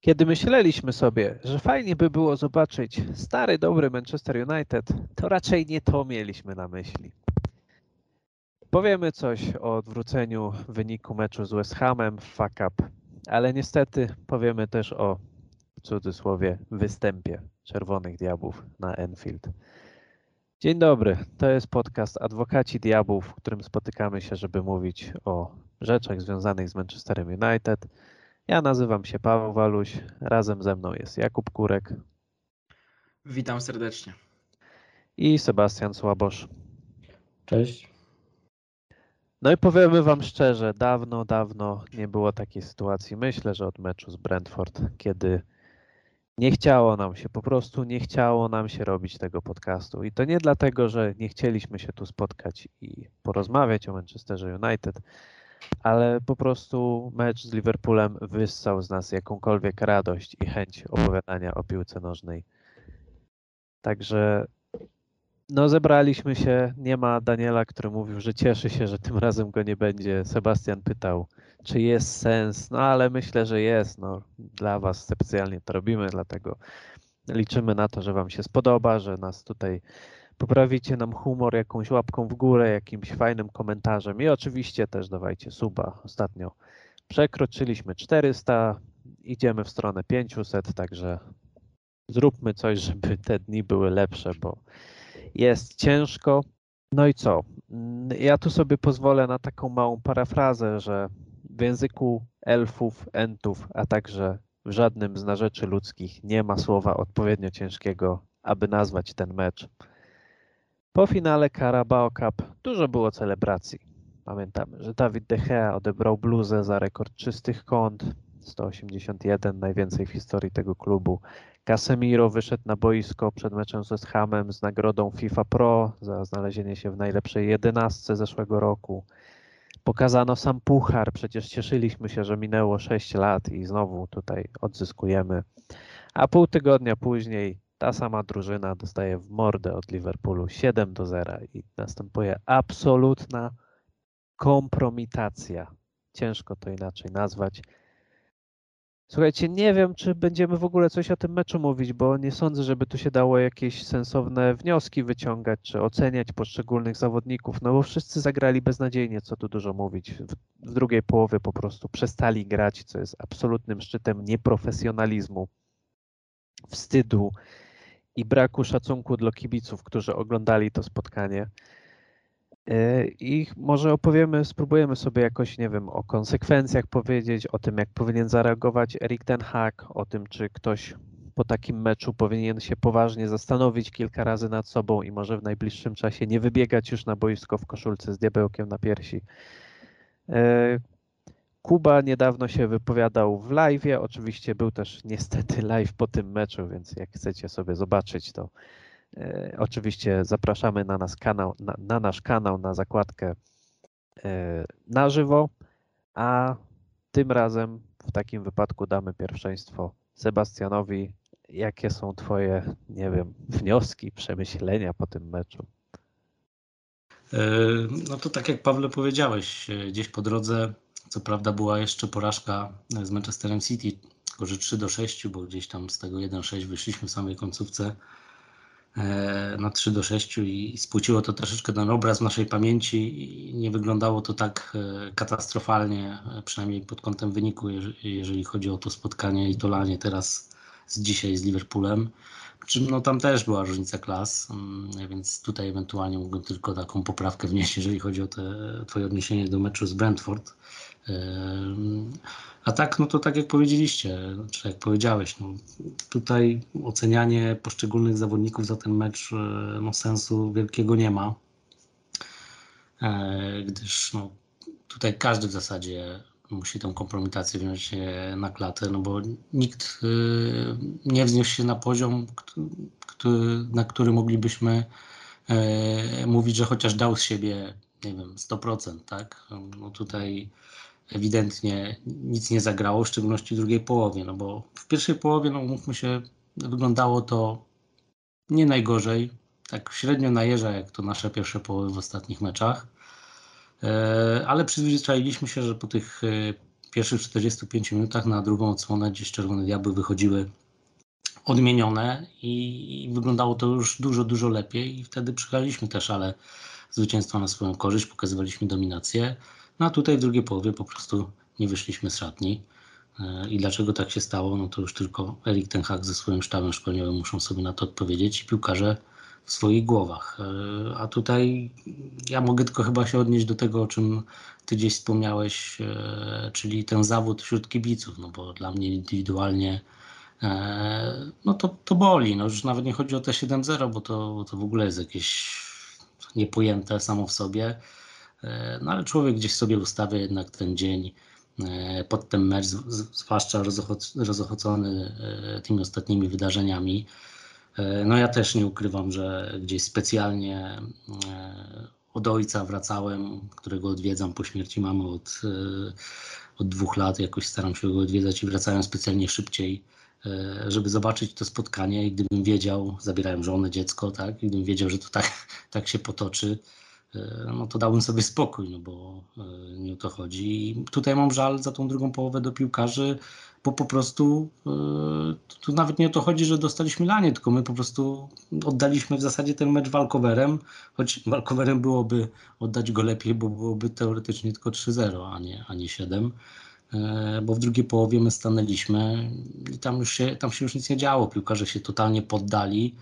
Kiedy myśleliśmy sobie, że fajnie by było zobaczyć stary, dobry Manchester United, to raczej nie to mieliśmy na myśli. Powiemy coś o odwróceniu wyniku meczu z West Hamem w fuck up, ale niestety powiemy też o w cudzysłowie występie Czerwonych Diabłów na Enfield. Dzień dobry, to jest podcast Adwokaci Diabłów, w którym spotykamy się, żeby mówić o rzeczach związanych z Manchesterem United. Ja nazywam się Paweł Waluś, razem ze mną jest Jakub Kurek Witam serdecznie. i Sebastian Słabosz. Cześć. No i powiemy Wam szczerze, dawno, dawno nie było takiej sytuacji. Myślę, że od meczu z Brentford, kiedy nie chciało nam się, po prostu nie chciało nam się robić tego podcastu. I to nie dlatego, że nie chcieliśmy się tu spotkać i porozmawiać o Manchesterze United, ale po prostu mecz z Liverpoolem wyssał z nas jakąkolwiek radość i chęć opowiadania o piłce nożnej. Także no zebraliśmy się, nie ma Daniela, który mówił, że cieszy się, że tym razem go nie będzie. Sebastian pytał, czy jest sens, no ale myślę, że jest. No, dla Was specjalnie to robimy, dlatego liczymy na to, że Wam się spodoba, że nas tutaj poprawicie nam humor jakąś łapką w górę, jakimś fajnym komentarzem i oczywiście też dawajcie suba. Ostatnio przekroczyliśmy 400, idziemy w stronę 500, także zróbmy coś, żeby te dni były lepsze, bo jest ciężko. No i co? Mm, Ja tu sobie pozwolę na taką małą parafrazę, że w języku elfów, entów, a także w żadnym z narzeczy ludzkich nie ma słowa odpowiednio ciężkiego, aby nazwać ten mecz. Po finale Carabao Cup dużo było celebracji. Pamiętamy, że Dawid De Gea odebrał bluzę za rekord czystych kąt, 181, najwięcej w historii tego klubu. Casemiro wyszedł na boisko przed meczem z West Hamem z nagrodą FIFA Pro za znalezienie się w najlepszej jedenastce zeszłego roku. Pokazano sam puchar, przecież cieszyliśmy się, że minęło 6 lat i znowu tutaj odzyskujemy. A pół tygodnia później ta sama drużyna dostaje w mordę od Liverpoolu 7 do 0 i następuje absolutna kompromitacja. Ciężko to inaczej nazwać. Słuchajcie, nie wiem, czy będziemy w ogóle coś o tym meczu mówić, bo nie sądzę, żeby tu się dało jakieś sensowne wnioski wyciągać, czy oceniać poszczególnych zawodników, no bo wszyscy zagrali beznadziejnie, co tu dużo mówić. W, drugiej połowie po prostu przestali grać, co jest absolutnym szczytem nieprofesjonalizmu, wstydu i braku szacunku dla kibiców, którzy oglądali to spotkanie. Yy, I może opowiemy, spróbujemy sobie jakoś, nie wiem, o konsekwencjach powiedzieć, o tym, jak powinien zareagować Erik Ten Hag, o tym, czy ktoś po takim meczu powinien się poważnie zastanowić kilka razy nad sobą i może w najbliższym czasie nie wybiegać już na boisko w koszulce z diabełkiem na piersi. Kuba niedawno się wypowiadał w live. Oczywiście był też niestety live po tym meczu, więc jak chcecie sobie zobaczyć, to E, Oczywiście zapraszamy na, nas kanał, na, na nasz kanał, na zakładkę e, na żywo, a tym razem w takim wypadku damy pierwszeństwo Sebastianowi. Jakie są Twoje, nie wiem, wnioski, przemyślenia po tym meczu? E, No to tak jak Pawle powiedziałeś, e, gdzieś po drodze, co prawda była jeszcze porażka z Manchesterem City, tylko że 3 do 6, bo gdzieś tam z tego 1-6 wyszliśmy w samej końcówce e, na 3 do 6 i spłuciło to troszeczkę ten obraz w naszej pamięci i nie wyglądało to tak e, katastrofalnie, e, przynajmniej pod kątem wyniku, jeż- jeżeli chodzi o to spotkanie i to lanie teraz z dzisiaj z Liverpoolem. No tam też była różnica klas, mm, więc tutaj ewentualnie mógłbym tylko taką poprawkę wnieść, jeżeli chodzi o te twoje odniesienie do meczu z Brentford. A tak, no to tak jak powiedzieliście, czy jak powiedziałeś, no tutaj ocenianie poszczególnych zawodników za ten mecz e, no sensu wielkiego nie ma, E, gdyż no, tutaj każdy w zasadzie musi tą kompromitację wziąć e, na klatę, no bo nikt y, nie wzniósł się na poziom, na który moglibyśmy e, mówić, że chociaż dał z siebie, nie wiem, 100%, tak? No tutaj ewidentnie nic nie zagrało, w szczególności w drugiej połowie, no bo w pierwszej połowie, no mówmy się, wyglądało to nie najgorzej, tak średnio najeżdża jak to nasze pierwsze połowy w ostatnich meczach. E, ale przyzwyczailiśmy się, że po tych e, pierwszych 45 minutach na drugą odsłonę gdzieś Czerwone Diabły wychodziły odmienione i, wyglądało to już dużo, dużo lepiej i wtedy przyjechaliśmy też, ale zwycięstwa na swoją korzyść, pokazywaliśmy dominację. No a tutaj w drugiej połowie po prostu nie wyszliśmy z szatni. E, I dlaczego tak się stało, no to już tylko Erik Ten Hag ze swoim sztabem szkoleniowym muszą sobie na to odpowiedzieć i piłkarze w swoich głowach. E, A tutaj ja mogę tylko chyba się odnieść do tego, o czym ty gdzieś wspomniałeś, e, czyli ten zawód wśród kibiców, no bo dla mnie indywidualnie e, no to, to boli. No już nawet nie chodzi o te 7-0, bo to, to w ogóle jest jakieś niepojęte samo w sobie. No ale człowiek gdzieś sobie ustawia jednak ten dzień pod ten mecz, zwłaszcza rozochoc- rozochocony tymi ostatnimi wydarzeniami. E, No ja też nie ukrywam, że gdzieś specjalnie e, od ojca wracałem, którego odwiedzam po śmierci mamy od, e, od dwóch lat. Jakoś staram się go odwiedzać i wracałem specjalnie szybciej, żeby zobaczyć to spotkanie. I gdybym wiedział, zabierałem żonę, dziecko, tak, i gdybym wiedział, że to tak, tak się potoczy, no to dałbym sobie spokój, no bo nie o to chodzi. I tutaj mam żal za tą drugą połowę do piłkarzy, bo po prostu e, tu nawet nie o to chodzi, że dostaliśmy lanie, tylko my po prostu oddaliśmy w zasadzie ten mecz walkowerem, choć walkowerem byłoby oddać go lepiej, bo byłoby teoretycznie tylko 3-0, a nie, a nie 7. E, Bo w drugiej połowie my stanęliśmy i tam, już się, tam się już nic nie działo. Piłkarze się totalnie poddali.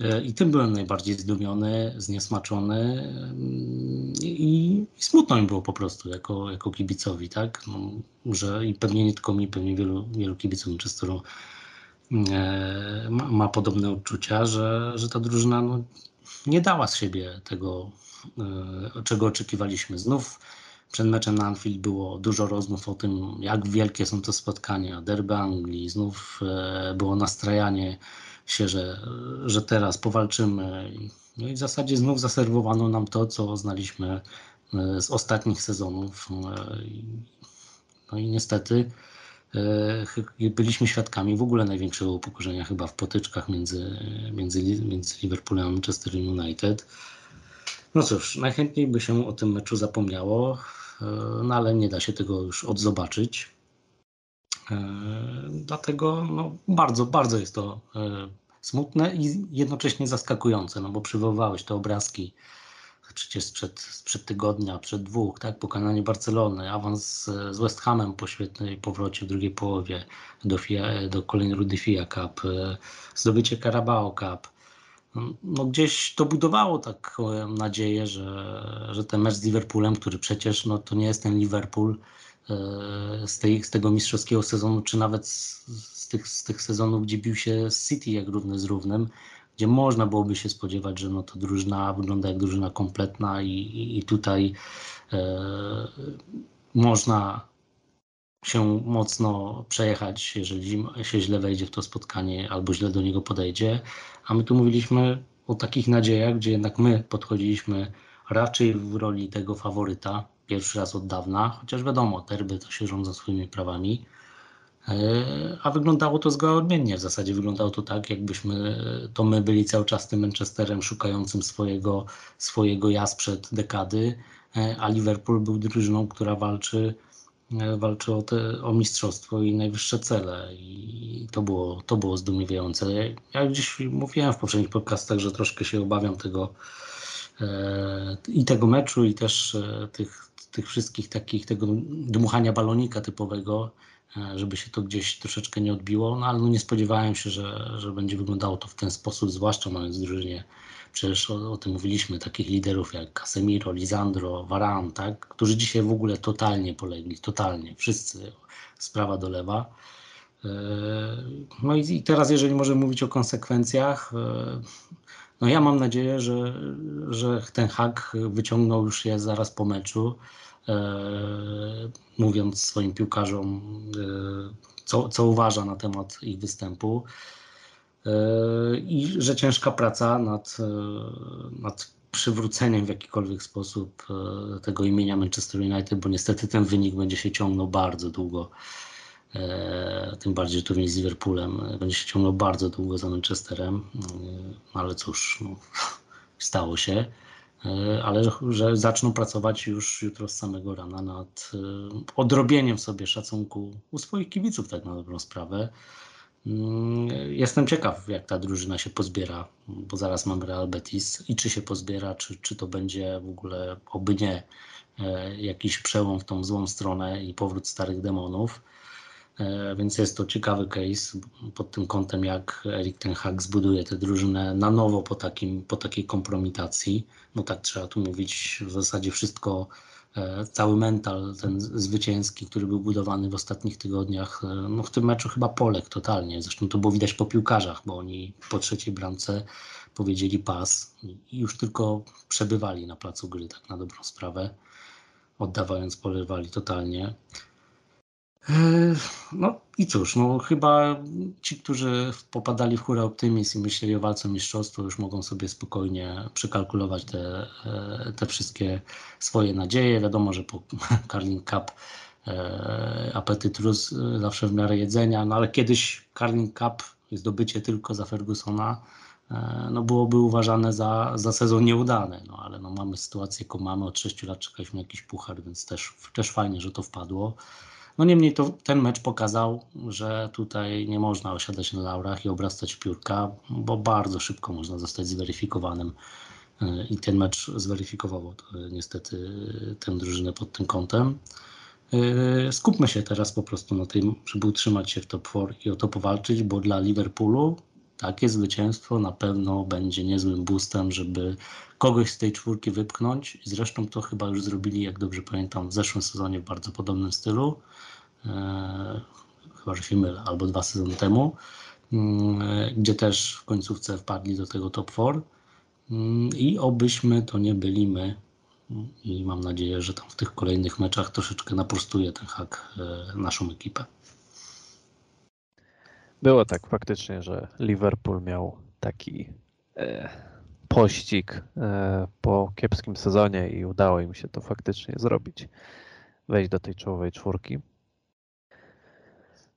E, I tym byłem najbardziej zdumiony, zniesmaczony mm, i, i smutno mi było po prostu jako, jako kibicowi, tak? No, że i pewnie nie tylko mi, pewnie wielu, wielu kibiców Manchesteru e, ma, ma podobne odczucia, że, że ta drużyna no, nie dała z siebie tego, e, czego oczekiwaliśmy. Znów przed meczem na Anfield było dużo rozmów o tym, jak wielkie są to spotkania, derby Anglii, znów e, było nastrajanie się, że, że teraz powalczymy. No i w zasadzie znów zaserwowano nam to, co znaliśmy e, z ostatnich sezonów. E, No i niestety e, byliśmy świadkami w ogóle największego upokorzenia chyba w potyczkach między, między, między Liverpoolem a Manchester United. No cóż, najchętniej by się o tym meczu zapomniało, no ale nie da się tego już odzobaczyć. E, Dlatego no, bardzo, bardzo jest to e, smutne i jednocześnie zaskakujące, no bo przywoływałeś te obrazki przecież sprzed, sprzed tygodnia, przed dwóch, tak, pokonanie Barcelony, awans z West Hamem po świetnej powrocie w drugiej połowie do, FIA, do kolejnej rundy FIA Cup, e, zdobycie Carabao Cup. No gdzieś to budowało taką nadzieję, że, że ten mecz z Liverpoolem, który przecież no, to nie jest ten Liverpool z, tej, z tego mistrzowskiego sezonu, czy nawet z, z, tych, z tych sezonów, gdzie bił się City jak równy z równym, gdzie można byłoby się spodziewać, że no to drużyna wygląda jak drużyna kompletna i, i, i tutaj e, można się mocno przejechać, jeżeli się źle wejdzie w to spotkanie albo źle do niego podejdzie. A my tu mówiliśmy o takich nadziejach, gdzie jednak my podchodziliśmy raczej w roli tego faworyta, pierwszy raz od dawna, chociaż wiadomo, derby to się rządzą swoimi prawami. E, A wyglądało to zgoła odmiennie. W zasadzie wyglądało to tak, jakbyśmy to my byli cały czas tym Manchesterem szukającym swojego, swojego ja sprzed dekady, e, a Liverpool był drużyną, która walczy, e, walczy o, te, o mistrzostwo i najwyższe cele. I to było, to było zdumiewające. Ja gdzieś mówiłem w poprzednich podcastach, że troszkę się obawiam tego e, i tego meczu, i też e, tych, tych wszystkich takich, tego dmuchania balonika typowego, e, żeby się to gdzieś troszeczkę nie odbiło, no ale no nie spodziewałem się, że, że będzie wyglądało to w ten sposób, zwłaszcza mając drużynie, przecież o, o tym mówiliśmy, takich liderów jak Casemiro, Lisandro, Varane, tak, którzy dzisiaj w ogóle totalnie polegli, totalnie, wszyscy, sprawa do lewa. E, No i, teraz, jeżeli możemy mówić o konsekwencjach, e, no ja mam nadzieję, że, że ten hak wyciągnął już je zaraz po meczu, mówiąc swoim piłkarzom, e, co, co uważa na temat ich występu. E, I że ciężka praca nad, e, nad przywróceniem w jakikolwiek sposób e, tego imienia Manchester United, bo niestety ten wynik będzie się ciągnął bardzo długo. E, Tym bardziej, że turniej z Liverpoolem e, będzie się ciągnął bardzo długo za Manchesterem. E, No ale cóż, no, stało się. E, ale że zaczną pracować już jutro z samego rana nad e, odrobieniem sobie szacunku u swoich kibiców, tak na dobrą sprawę. Mm, Jestem ciekaw, jak ta drużyna się pozbiera, bo zaraz mamy Real Betis i czy się pozbiera, czy, czy to będzie w ogóle, oby nie, e, jakiś przełom w tą złą stronę i powrót starych demonów. E, Więc jest to ciekawy case pod tym kątem, jak Erik Ten Hag zbuduje tę drużynę na nowo po, takim, po takiej kompromitacji. No tak trzeba tu mówić, w zasadzie wszystko, e, cały mental ten zwycięski, który był budowany w ostatnich tygodniach, e, no w tym meczu chyba poległ totalnie. Zresztą to było widać po piłkarzach, bo oni po trzeciej bramce powiedzieli pas i już tylko przebywali na placu gry, tak na dobrą sprawę, oddawając pole rywali totalnie. Eee, No i cóż, no chyba ci, którzy popadali w hura optymizm i myśleli o walce o mistrzostwo, już mogą sobie spokojnie przekalkulować te, e, te wszystkie swoje nadzieje. Wiadomo, że po Carling Cup e, apetyt rósł e, zawsze w miarę jedzenia, no ale kiedyś Carling Cup, zdobycie tylko za Fergusona, no byłoby uważane za, za sezon nieudany, no ale no mamy sytuację, jaką mamy, od 6 lat czekaliśmy jakiś puchar, więc też, też fajnie, że to wpadło. No niemniej to, ten mecz pokazał, że tutaj nie można osiadać na laurach i obrastać piórka, bo bardzo szybko można zostać zweryfikowanym. Yy, I ten mecz zweryfikował to, niestety tę drużynę pod tym kątem. Yy, Skupmy się teraz po prostu na tym, żeby utrzymać się w top 4 i o to powalczyć, bo dla Liverpoolu takie zwycięstwo na pewno będzie niezłym boostem, żeby kogoś z tej czwórki wypchnąć. Zresztą to chyba już zrobili, jak dobrze pamiętam, w zeszłym sezonie w bardzo podobnym stylu. Eee, chyba, że się mylę, albo dwa sezony temu, mm, gdzie też w końcówce wpadli do tego top 4. Mm, I obyśmy to nie byli my. I mam nadzieję, że tam w tych kolejnych meczach troszeczkę naprostuje ten hak e, naszą ekipę. Było tak faktycznie, że Liverpool miał taki e, pościg e, po kiepskim sezonie i udało im się to faktycznie zrobić. Wejść do tej czołowej czwórki.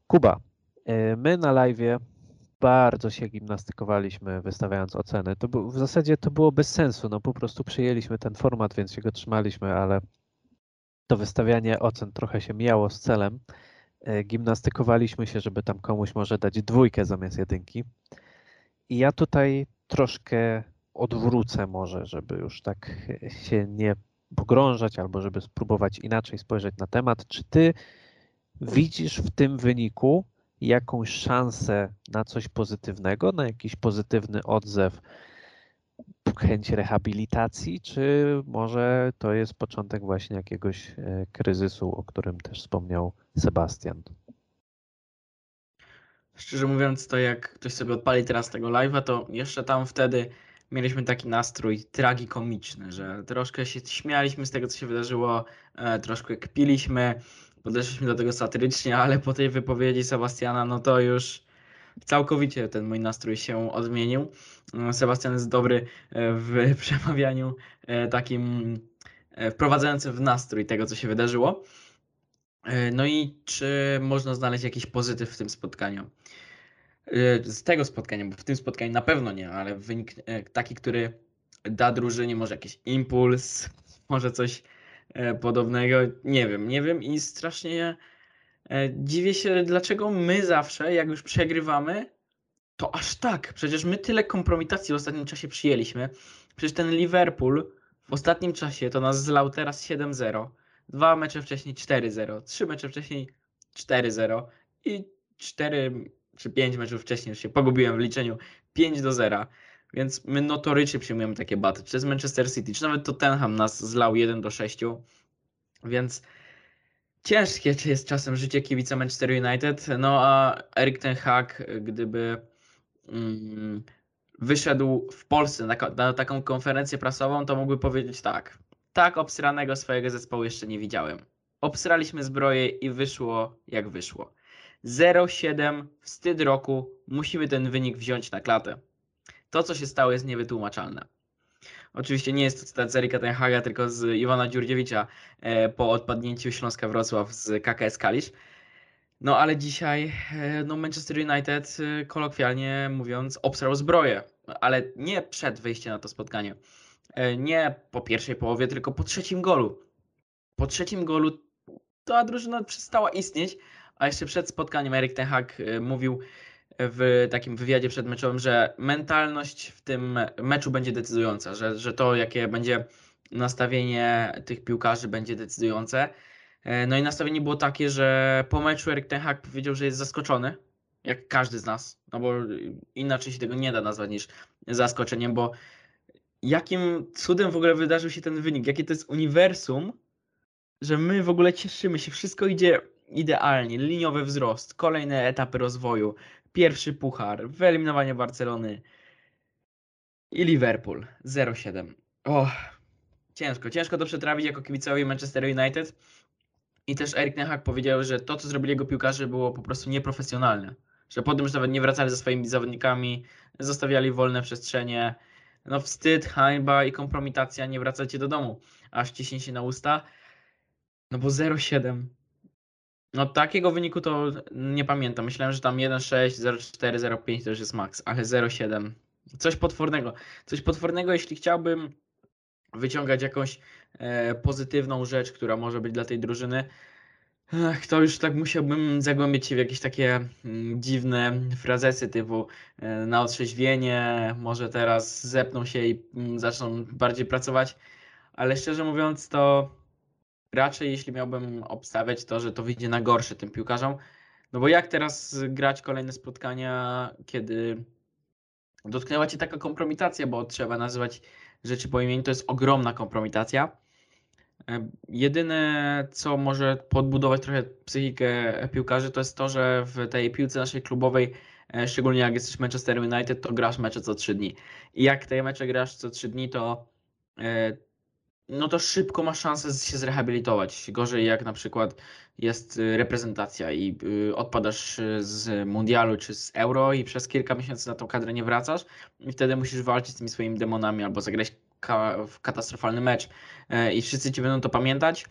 Kuba, e, my na live bardzo się gimnastykowaliśmy wystawiając oceny. To był, w zasadzie to było bez sensu, no po prostu przyjęliśmy ten format, więc się go trzymaliśmy, ale to wystawianie ocen trochę się mijało z celem. E, Gimnastykowaliśmy się, żeby tam komuś może dać dwójkę zamiast jedynki. I ja tutaj troszkę odwrócę może, żeby już tak się nie pogrążać, albo żeby spróbować inaczej spojrzeć na temat. Czy ty widzisz w tym wyniku jakąś szansę na coś pozytywnego, na jakiś pozytywny odzew, chęć rehabilitacji, czy może to jest początek właśnie jakiegoś e, kryzysu, o którym też wspomniał Sebastian? Szczerze mówiąc, to jak ktoś sobie odpali teraz tego live'a, to jeszcze tam wtedy mieliśmy taki nastrój tragikomiczny, że troszkę się śmialiśmy z tego, co się wydarzyło, e, troszkę kpiliśmy, podeszliśmy do tego satyrycznie, ale po tej wypowiedzi Sebastiana, no to już całkowicie ten mój nastrój się odmienił. E, Sebastian jest dobry e, w przemawianiu takim wprowadzającym w nastrój tego, co się wydarzyło. No i czy można znaleźć jakiś pozytyw w tym spotkaniu? E, Z tego spotkania, bo w tym spotkaniu na pewno nie, ale wynik e, taki, który da drużynie może jakiś impuls, może coś e, podobnego. Nie wiem, nie wiem i strasznie dziwię się, dlaczego my zawsze, jak już przegrywamy, to aż tak. Przecież my tyle kompromitacji w ostatnim czasie przyjęliśmy. Przecież ten Liverpool w ostatnim czasie to nas zlał teraz 7-0. Dwa mecze wcześniej 4-0. Trzy mecze wcześniej 4-0. I 4 czy 5 meczów wcześniej, już się pogubiłem w liczeniu, 5 do 0. Więc my notorycznie przyjmujemy takie baty. Przez Manchester City, czy nawet Tottenham nas zlał 1 do 6. Więc ciężkie czy jest czasem życie kibica Manchester United. No a Erik Ten Hag, gdyby mm, wyszedł w Polsce na, na taką konferencję prasową, to mógłby powiedzieć tak. Tak obsranego swojego zespołu jeszcze nie widziałem. Obsraliśmy zbroję i wyszło jak wyszło. 0-7, wstyd roku, musimy ten wynik wziąć na klatę. To, co się stało, jest niewytłumaczalne. Oczywiście nie jest to cytat z Erika Ten Haga, tylko z Iwana Dziurdziewicza e, po odpadnięciu Śląska Wrocław z KKS Kalisz. No ale dzisiaj e, no Manchester United, e, kolokwialnie mówiąc, obsrał zbroję, ale nie przed wejściem na to spotkanie. Nie po pierwszej połowie, tylko po trzecim golu. Po trzecim golu ta drużyna przestała istnieć, a jeszcze przed spotkaniem Erik Ten Hag e, mówił w takim wywiadzie przedmeczowym, że mentalność w tym meczu będzie decydująca, że, że to jakie będzie nastawienie tych piłkarzy będzie decydujące. E, No i nastawienie było takie, że po meczu Erik Ten Hag powiedział, że jest zaskoczony, jak każdy z nas, no bo inaczej się tego nie da nazwać niż zaskoczeniem, bo jakim cudem w ogóle wydarzył się ten wynik, jakie to jest uniwersum, że my w ogóle cieszymy się, wszystko idzie idealnie, liniowy wzrost, kolejne etapy rozwoju, pierwszy puchar, wyeliminowanie Barcelony i Liverpool 0-7. O, ciężko, ciężko to przetrawić jako kibicowi Manchester United. I też Erik Ten Hag powiedział, że to, co zrobili jego piłkarze, było po prostu nieprofesjonalne. Że po tym, że nawet nie wracali ze swoimi zawodnikami, zostawiali wolne przestrzenie. No wstyd, hańba i kompromitacja, nie wracacie do domu. Aż ciśnie się na usta. No bo 0-7. No takiego wyniku to nie pamiętam. Myślałem, że tam 1-6, 0-4, 0-5 to już jest maks, ale 0-7. Coś potwornego. Coś potwornego, jeśli chciałbym wyciągać jakąś e, pozytywną rzecz, która może być dla tej drużyny. Ech, to już tak musiałbym zagłębić się w jakieś takie mm, dziwne frazesy typu e, na otrzeźwienie, może teraz zepną się i mm, zaczną bardziej pracować, ale szczerze mówiąc to raczej jeśli miałbym obstawiać to, że to wyjdzie na gorsze tym piłkarzom, no bo jak teraz grać kolejne spotkania, kiedy dotknęła cię taka kompromitacja, bo trzeba nazywać rzeczy po imieniu, to jest ogromna kompromitacja. E, Jedyne, co może podbudować trochę psychikę piłkarzy, to jest to, że w tej piłce naszej klubowej, e, szczególnie jak jesteś Manchester United, to grasz mecze co 3 dni. I jak te mecze grasz co 3 dni, to e, no to szybko masz szansę się zrehabilitować. Gorzej jak na przykład jest y, reprezentacja i y, odpadasz y, z mundialu czy z euro i przez kilka miesięcy na tą kadrę nie wracasz i wtedy musisz walczyć z tymi swoimi demonami albo zagrać ka- katastrofalny mecz e, i wszyscy ci będą to pamiętać.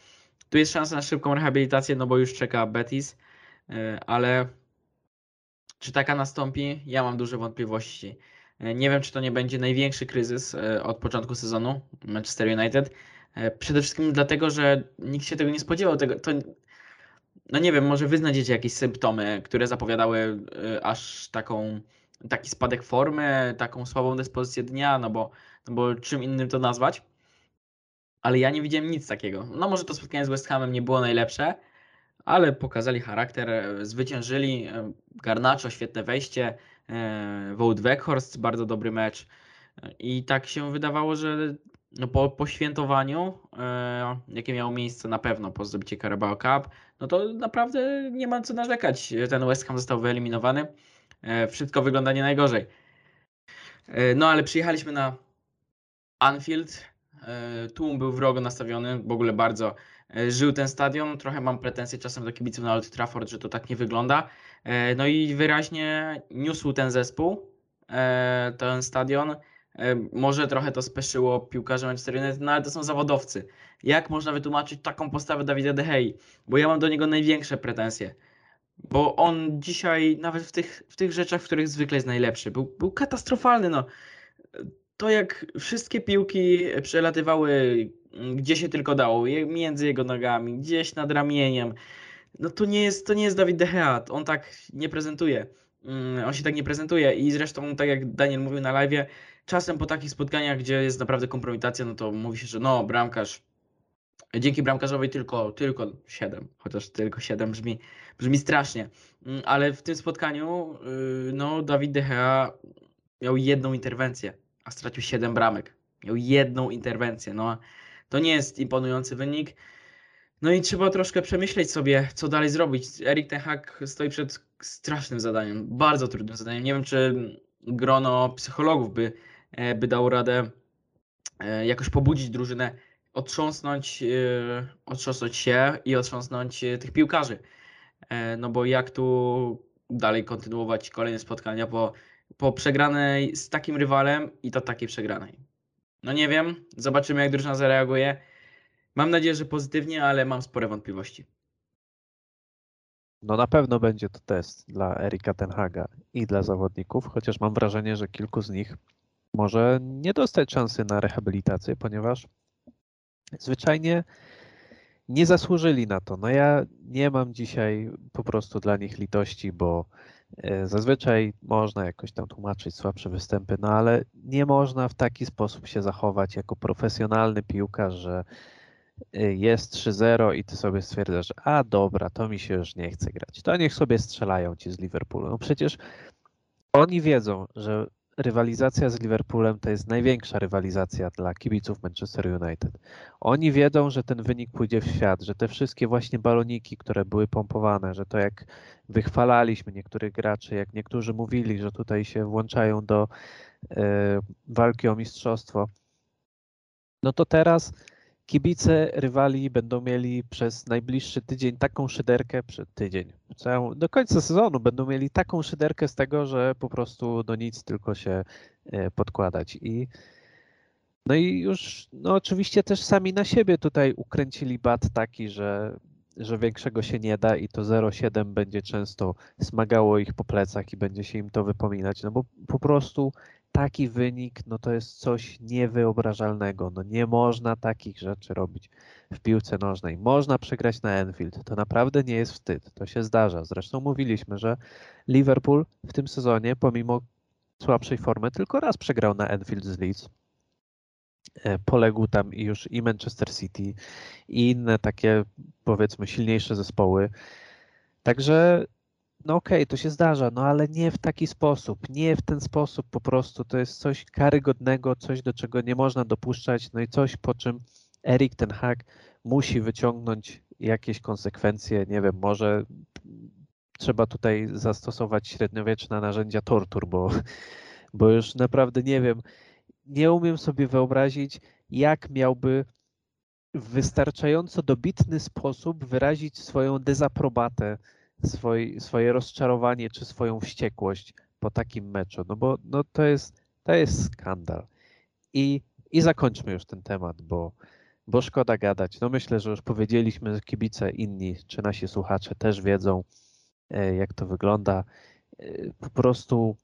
Tu jest szansa na szybką rehabilitację, no bo już czeka Betis, e, ale czy taka nastąpi? Ja mam duże wątpliwości. E, Nie wiem, czy to nie będzie największy kryzys e, od początku sezonu Manchester United. E, Przede wszystkim dlatego, że nikt się tego nie spodziewał. Tego, to, no nie wiem, może wy znajdziecie jakieś symptomy, które zapowiadały aż taką, taki spadek formy, taką słabą dyspozycję dnia, no bo, no bo czym innym to nazwać. Ale ja nie widziałem nic takiego. No może to spotkanie z West Hamem nie było najlepsze, ale pokazali charakter, zwyciężyli. Garnacho, świetne wejście. E, Wout Weghorst, bardzo dobry mecz. I tak się wydawało, że no po, po świętowaniu, e, jakie miało miejsce na pewno po zdobyciu Carabao Cup, no to naprawdę nie ma co narzekać. Ten West Ham został wyeliminowany. E, wszystko wygląda nie najgorzej. No ale przyjechaliśmy na Anfield. Tłum był wrogo nastawiony, w ogóle bardzo żył ten stadion. Trochę mam pretensje czasem do kibiców na Old Trafford, że to tak nie wygląda. E, No i wyraźnie niósł ten zespół, e, ten stadion. E, Może trochę to speszyło piłkarzy Manchester United, no ale to są zawodowcy. Jak można wytłumaczyć taką postawę Dawida De Gea? Bo ja mam do niego największe pretensje. Bo on dzisiaj, nawet w tych, w tych rzeczach, w których zwykle jest najlepszy, był, był katastrofalny. No. To jak wszystkie piłki przelatywały gdzie się tylko dało, między jego nogami, gdzieś nad ramieniem. No to nie jest, to nie jest Dawid De Gea. On tak nie prezentuje. Mm, On się tak nie prezentuje i zresztą, tak jak Daniel mówił na live, czasem po takich spotkaniach, gdzie jest naprawdę kompromitacja, no to mówi się, że no, bramkarz, dzięki bramkarzowi tylko, tylko 7, chociaż tylko 7 brzmi, brzmi strasznie. Mm, Ale w tym spotkaniu, yy, no, Dawid De Gea miał jedną interwencję, a stracił 7 bramek. Miał jedną interwencję, no. To nie jest imponujący wynik. No i trzeba troszkę przemyśleć sobie, co dalej zrobić. Erik Ten Hag stoi przed strasznym zadaniem, bardzo trudnym zadaniem. Nie wiem, czy grono psychologów by, e, by dało radę e, jakoś pobudzić drużynę, otrząsnąć, e, otrząsnąć się i otrząsnąć tych piłkarzy. No bo jak tu dalej kontynuować kolejne spotkania po, po przegranej z takim rywalem i to takiej przegranej. No nie wiem, zobaczymy jak drużyna zareaguje. Mam nadzieję, że pozytywnie, ale mam spore wątpliwości. No na pewno będzie to test dla Erika Ten Haga i dla zawodników, chociaż mam wrażenie, że kilku z nich może nie dostać szansy na rehabilitację, ponieważ zwyczajnie nie zasłużyli na to. No ja nie mam dzisiaj po prostu dla nich litości, bo e, zazwyczaj można jakoś tam tłumaczyć słabsze występy, no ale nie można w taki sposób się zachować jako profesjonalny piłkarz, że jest 3-0 i ty sobie stwierdzasz, a dobra, to mi się już nie chce grać. To niech sobie strzelają ci z Liverpoolu. No przecież oni wiedzą, że rywalizacja z Liverpoolem to jest największa rywalizacja dla kibiców Manchester United. Oni wiedzą, że ten wynik pójdzie w świat, że te wszystkie właśnie baloniki, które były pompowane, że to jak wychwalaliśmy niektórych graczy, jak niektórzy mówili, że tutaj się włączają do e, walki o mistrzostwo, no to teraz kibice rywali będą mieli przez najbliższy tydzień taką szyderkę, przed tydzień, do końca sezonu będą mieli taką szyderkę z tego, że po prostu do nic tylko się e, podkładać. I no i już, no oczywiście też sami na siebie tutaj ukręcili bat taki, że, że większego się nie da i to 0,7 będzie często smagało ich po plecach i będzie się im to wypominać, no bo po prostu taki wynik, no to jest coś niewyobrażalnego. No nie można takich rzeczy robić w piłce nożnej. Można przegrać na Enfield. To naprawdę nie jest wstyd. To się zdarza. Zresztą mówiliśmy, że Liverpool w tym sezonie, pomimo słabszej formy, tylko raz przegrał na Enfield z Leeds. E, Poległ tam już i Manchester City, i inne takie, powiedzmy, silniejsze zespoły. Także no okej, to się zdarza, no ale nie w taki sposób, nie w ten sposób po prostu. To jest coś karygodnego, coś do czego nie można dopuszczać, no i coś po czym Erik ten Hag musi wyciągnąć jakieś konsekwencje, nie wiem, może trzeba tutaj zastosować średniowieczne narzędzia tortur, bo, bo już naprawdę nie wiem, nie umiem sobie wyobrazić, jak miałby w wystarczająco dobitny sposób wyrazić swoją dezaprobatę swoj, swoje rozczarowanie czy swoją wściekłość po takim meczu, no bo no to, jest, to jest skandal. I, I zakończmy już ten temat, bo, bo szkoda gadać. No myślę, że już powiedzieliśmy, kibice inni czy nasi słuchacze też wiedzą, e, jak to wygląda. E, po prostu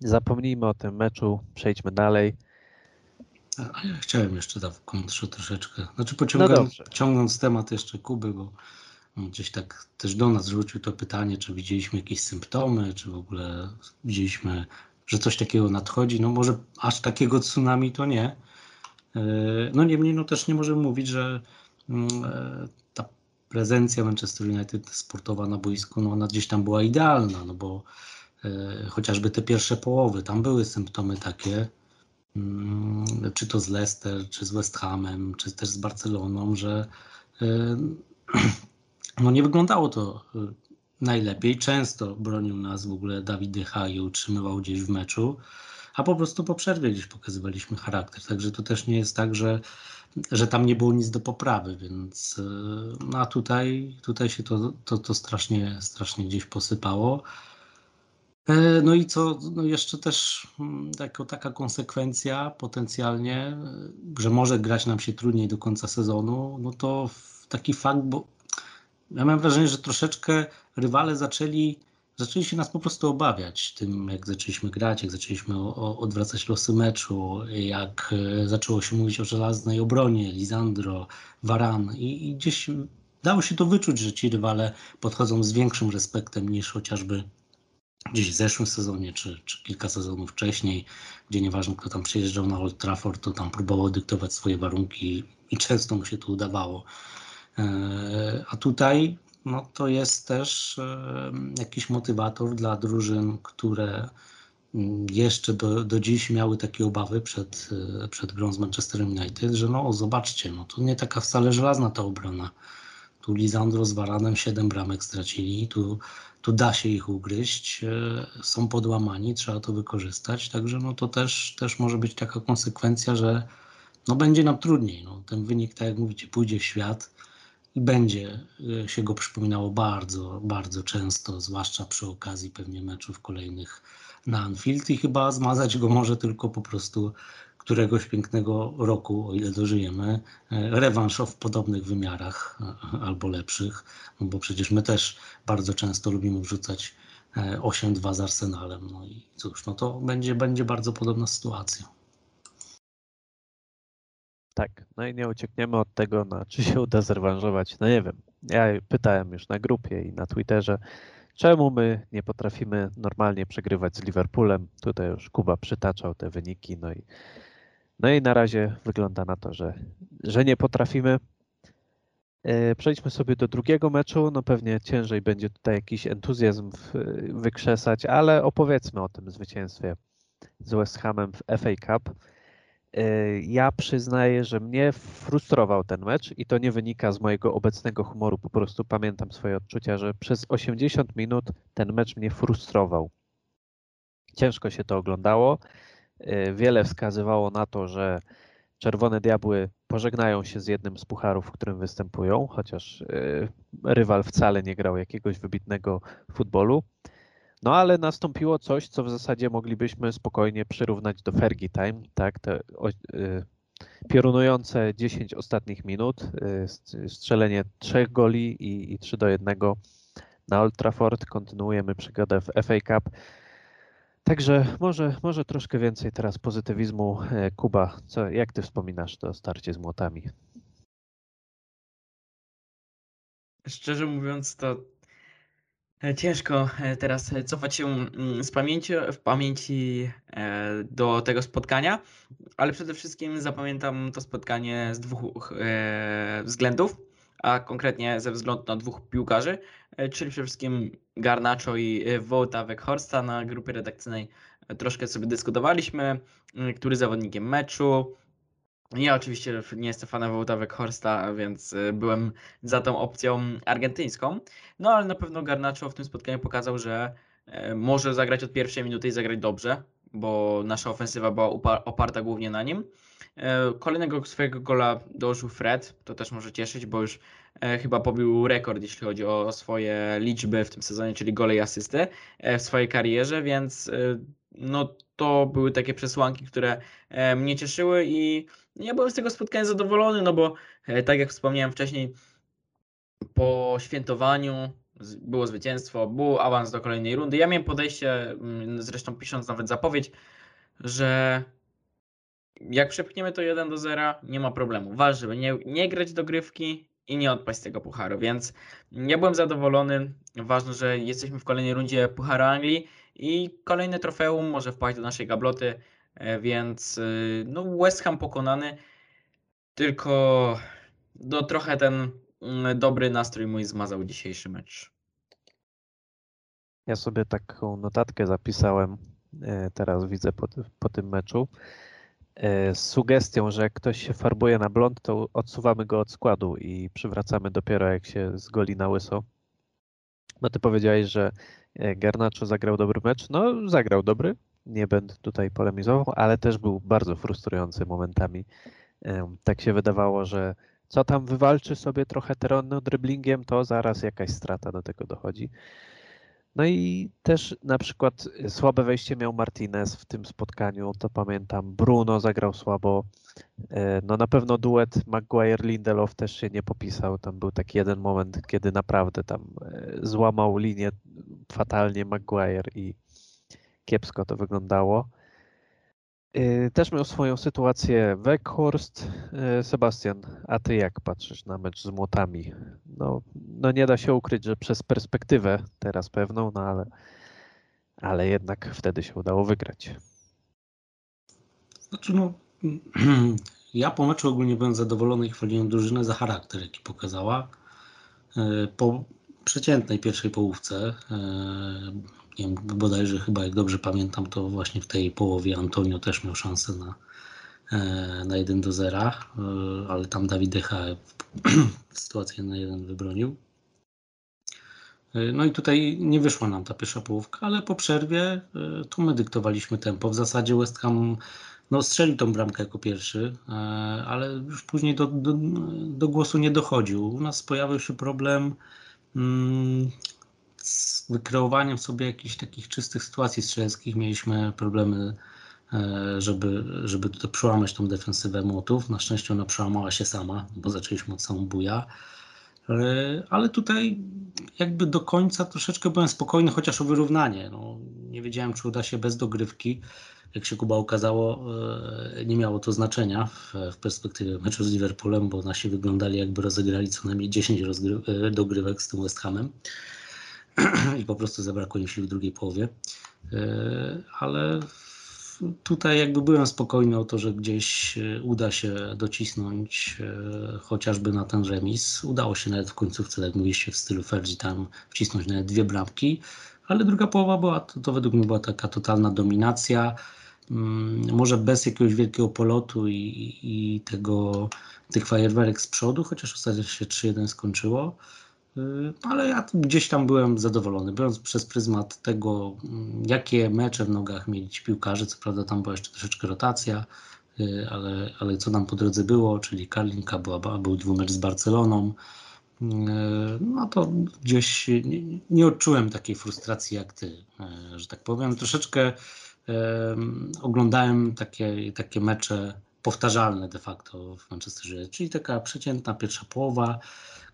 zapomnijmy o tym meczu, przejdźmy dalej. A ja chciałem jeszcze tam w kontrze troszeczkę. Znaczy pociągając dobrze. ciągnąc temat jeszcze Kuby, bo gdzieś tak też do nas rzucił to pytanie, czy widzieliśmy jakieś symptomy, czy w ogóle widzieliśmy, że coś takiego nadchodzi. No może aż takiego tsunami to nie. E, No niemniej no też nie możemy mówić, że mm, e, ta prezencja Manchester United sportowa na boisku, no ona gdzieś tam była idealna, no bo e, chociażby te pierwsze połowy, tam były symptomy takie, mm, czy to z Leicester, czy z West Hamem, czy też z Barceloną, że no nie wyglądało to y, najlepiej. Często bronił nas w ogóle Dawid Dycha i utrzymywał gdzieś w meczu, a po prostu po przerwie gdzieś pokazywaliśmy charakter. Także to też nie jest tak, że, że tam nie było nic do poprawy, więc y, no a tutaj, tutaj się to, to, to strasznie, strasznie gdzieś posypało. E, No i co, no jeszcze też mm, jako taka konsekwencja potencjalnie, y, że może grać nam się trudniej do końca sezonu, no to taki fakt, bo ja mam wrażenie, że troszeczkę rywale zaczęli, zaczęli się nas po prostu obawiać tym, jak zaczęliśmy grać, jak zaczęliśmy o, o, odwracać losy meczu, jak e, zaczęło się mówić o żelaznej obronie, Lisandro, Varan i, i gdzieś dało się to wyczuć, że ci rywale podchodzą z większym respektem niż chociażby gdzieś w zeszłym sezonie, czy, czy kilka sezonów wcześniej, gdzie nieważne kto tam przyjeżdżał na Old Trafford, to tam próbował dyktować swoje warunki i często mu się to udawało. E, A tutaj no, to jest też e, jakiś motywator dla drużyn, które mm, jeszcze do, do dziś miały takie obawy przed, e, przed grą z Manchesterem United, że no zobaczcie, no to nie taka wcale żelazna ta obrona. Tu Lisandro z Varanem 7 bramek stracili, tu, tu da się ich ugryźć, są podłamani, trzeba to wykorzystać, także no to też, też może być taka konsekwencja, że no będzie nam trudniej. No, ten wynik, tak jak mówicie, pójdzie w świat i będzie e, się go przypominało bardzo, bardzo często, zwłaszcza przy okazji pewnie meczów kolejnych na Anfield i chyba zmazać go może tylko po prostu któregoś pięknego roku, o ile dożyjemy, e, rewanż w podobnych wymiarach e, albo lepszych, no bo przecież my też bardzo często lubimy wrzucać e, 8-2 z Arsenalem. No i cóż, no to będzie, będzie bardzo podobna sytuacja. Tak, no i nie uciekniemy od tego, no, czy się uda zrewanżować. No nie wiem. Ja pytałem już na grupie i na Twitterze, czemu my nie potrafimy normalnie przegrywać z Liverpoolem. Tutaj już Kuba przytaczał te wyniki, no i, no i na razie wygląda na to, że, że nie potrafimy. E, Przejdźmy sobie do drugiego meczu. No pewnie ciężej będzie tutaj jakiś entuzjazm wykrzesać, ale opowiedzmy o tym zwycięstwie z West Hamem w FA Cup. E, Ja przyznaję, że mnie frustrował ten mecz i to nie wynika z mojego obecnego humoru. Po prostu pamiętam swoje odczucia, że przez 80 minut ten mecz mnie frustrował. Ciężko się to oglądało. E, Wiele wskazywało na to, że Czerwone Diabły pożegnają się z jednym z pucharów, w którym występują, chociaż e, rywal wcale nie grał jakiegoś wybitnego futbolu. No ale nastąpiło coś, co w zasadzie moglibyśmy spokojnie przyrównać do Fergie Time, tak? Te o, y, piorunujące 10 ostatnich minut, y, st- strzelenie trzech goli i, i 3 do 1 na Old Trafford. Kontynuujemy przygodę w FA Cup. Także może, może troszkę więcej teraz pozytywizmu. E, Kuba, co, jak ty wspominasz to starcie z młotami? Szczerze mówiąc, to ciężko e, teraz e, cofać się mm, z pamięci, w pamięci e, do tego spotkania, ale przede wszystkim zapamiętam to spotkanie z dwóch e, względów, a konkretnie ze względu na dwóch piłkarzy, e, czyli przede wszystkim Garnacho i e, Wołta Weghorsta na grupie redakcyjnej. e, Troszkę sobie dyskutowaliśmy, który zawodnikiem meczu. Ja oczywiście nie jestem fanem Wołta Weghorsta, więc e, byłem za tą opcją argentyńską. No ale na pewno Garnacho w tym spotkaniu pokazał, że e, może zagrać od pierwszej minuty i zagrać dobrze, bo nasza ofensywa była oparta głównie na nim. E, Kolejnego swojego gola dołożył Fred, to też może cieszyć, bo już e, chyba pobił rekord, jeśli chodzi o swoje liczby w tym sezonie, czyli gole i asysty w swojej karierze, więc no to były takie przesłanki, które mnie cieszyły i ja byłem z tego spotkania zadowolony, no bo e, tak jak wspomniałem wcześniej, po świętowaniu było zwycięstwo, był awans do kolejnej rundy. Ja miałem podejście, mm, zresztą pisząc nawet zapowiedź, że jak przepchniemy to 1 do 0, nie ma problemu. Ważne, żeby nie, nie grać dogrywki i nie odpaść z tego pucharu, więc ja byłem zadowolony. Ważne, że jesteśmy w kolejnej rundzie Pucharu Anglii i kolejne trofeum może wpaść do naszej gabloty, więc y, no West Ham pokonany, tylko no trochę ten mm, dobry nastrój mój zmazał dzisiejszy mecz. Ja sobie taką notatkę zapisałem, e, teraz widzę po, po tym meczu, e, z sugestią, że jak ktoś się farbuje na blond, to odsuwamy go od składu i przywracamy dopiero jak się zgoli na łyso. No ty powiedziałeś, że e, Garnacho zagrał dobry mecz. No zagrał dobry, nie będę tutaj polemizował, ale też był bardzo frustrujący momentami. Tak się wydawało, że co tam wywalczy sobie trochę Teronno dribblingiem, to zaraz jakaś strata do tego dochodzi. No i też na przykład słabe wejście miał Martinez w tym spotkaniu, to pamiętam. Bruno zagrał słabo. E, No na pewno duet Maguire-Lindelof też się nie popisał. Tam był taki jeden moment, kiedy naprawdę tam e, złamał linię fatalnie Maguire i kiepsko to wyglądało. E, Też miał swoją sytuację Weghorst. E, Sebastian, a ty jak patrzysz na mecz z młotami? No, no nie da się ukryć, że przez perspektywę teraz pewną, no ale, ale jednak wtedy się udało wygrać. Znaczy no, ja po meczu ogólnie byłem zadowolony i chwaliłem drużynę za charakter, jaki pokazała. E, Po przeciętnej pierwszej połówce, nie wiem, bodajże chyba jak dobrze pamiętam, to właśnie w tej połowie Antonio też miał szansę na, e, na 1 do 0, e, ale tam Dawid Decha sytuację na 1 wybronił. E, No i tutaj nie wyszła nam ta pierwsza połówka, ale po przerwie tu my dyktowaliśmy tempo. W zasadzie West Ham no, strzelił tą bramkę jako pierwszy, ale już później do, do, do głosu nie dochodził. U nas pojawił się problem mm, z wykreowaniem sobie jakichś takich czystych sytuacji strzeleckich. Mieliśmy problemy, e, żeby, żeby tutaj przełamać tą defensywę młotów. Na szczęście ona przełamała się sama, bo zaczęliśmy od samobuja. E, Ale tutaj jakby do końca troszeczkę byłem spokojny, chociaż o wyrównanie. No, nie wiedziałem, czy uda się bez dogrywki. Jak się Kuba okazało, e, nie miało to znaczenia w, perspektywie meczu z Liverpoolem, bo nasi wyglądali jakby rozegrali co najmniej 10 rozgry- e, dogrywek z tym West Hamem i po prostu zabrakło im sił w drugiej połowie. E, Ale tutaj jakby byłem spokojny o to, że gdzieś e, uda się docisnąć e, chociażby na ten remis. Udało się nawet w końcówce, tak jak mówiliście, w stylu Fergie tam wcisnąć nawet dwie bramki, ale druga połowa była, to, to według mnie była taka totalna dominacja. Mm, Może bez jakiegoś wielkiego polotu i, i tego, tych fajerwerek z przodu, chociaż ostatecznie się 3-1 skończyło. Y, Ale ja gdzieś tam byłem zadowolony, biorąc przez pryzmat tego, mm, jakie mecze w nogach mieli ci piłkarze. Co prawda tam była jeszcze troszeczkę rotacja, y, ale, ale co nam po drodze było, czyli Karlinka, była, był dwumecz z Barceloną. y, No to gdzieś nie, nie odczułem takiej frustracji jak ty, że tak powiem. Troszeczkę em, oglądałem takie, takie mecze powtarzalne de facto w Manchesterze, czyli taka przeciętna pierwsza połowa,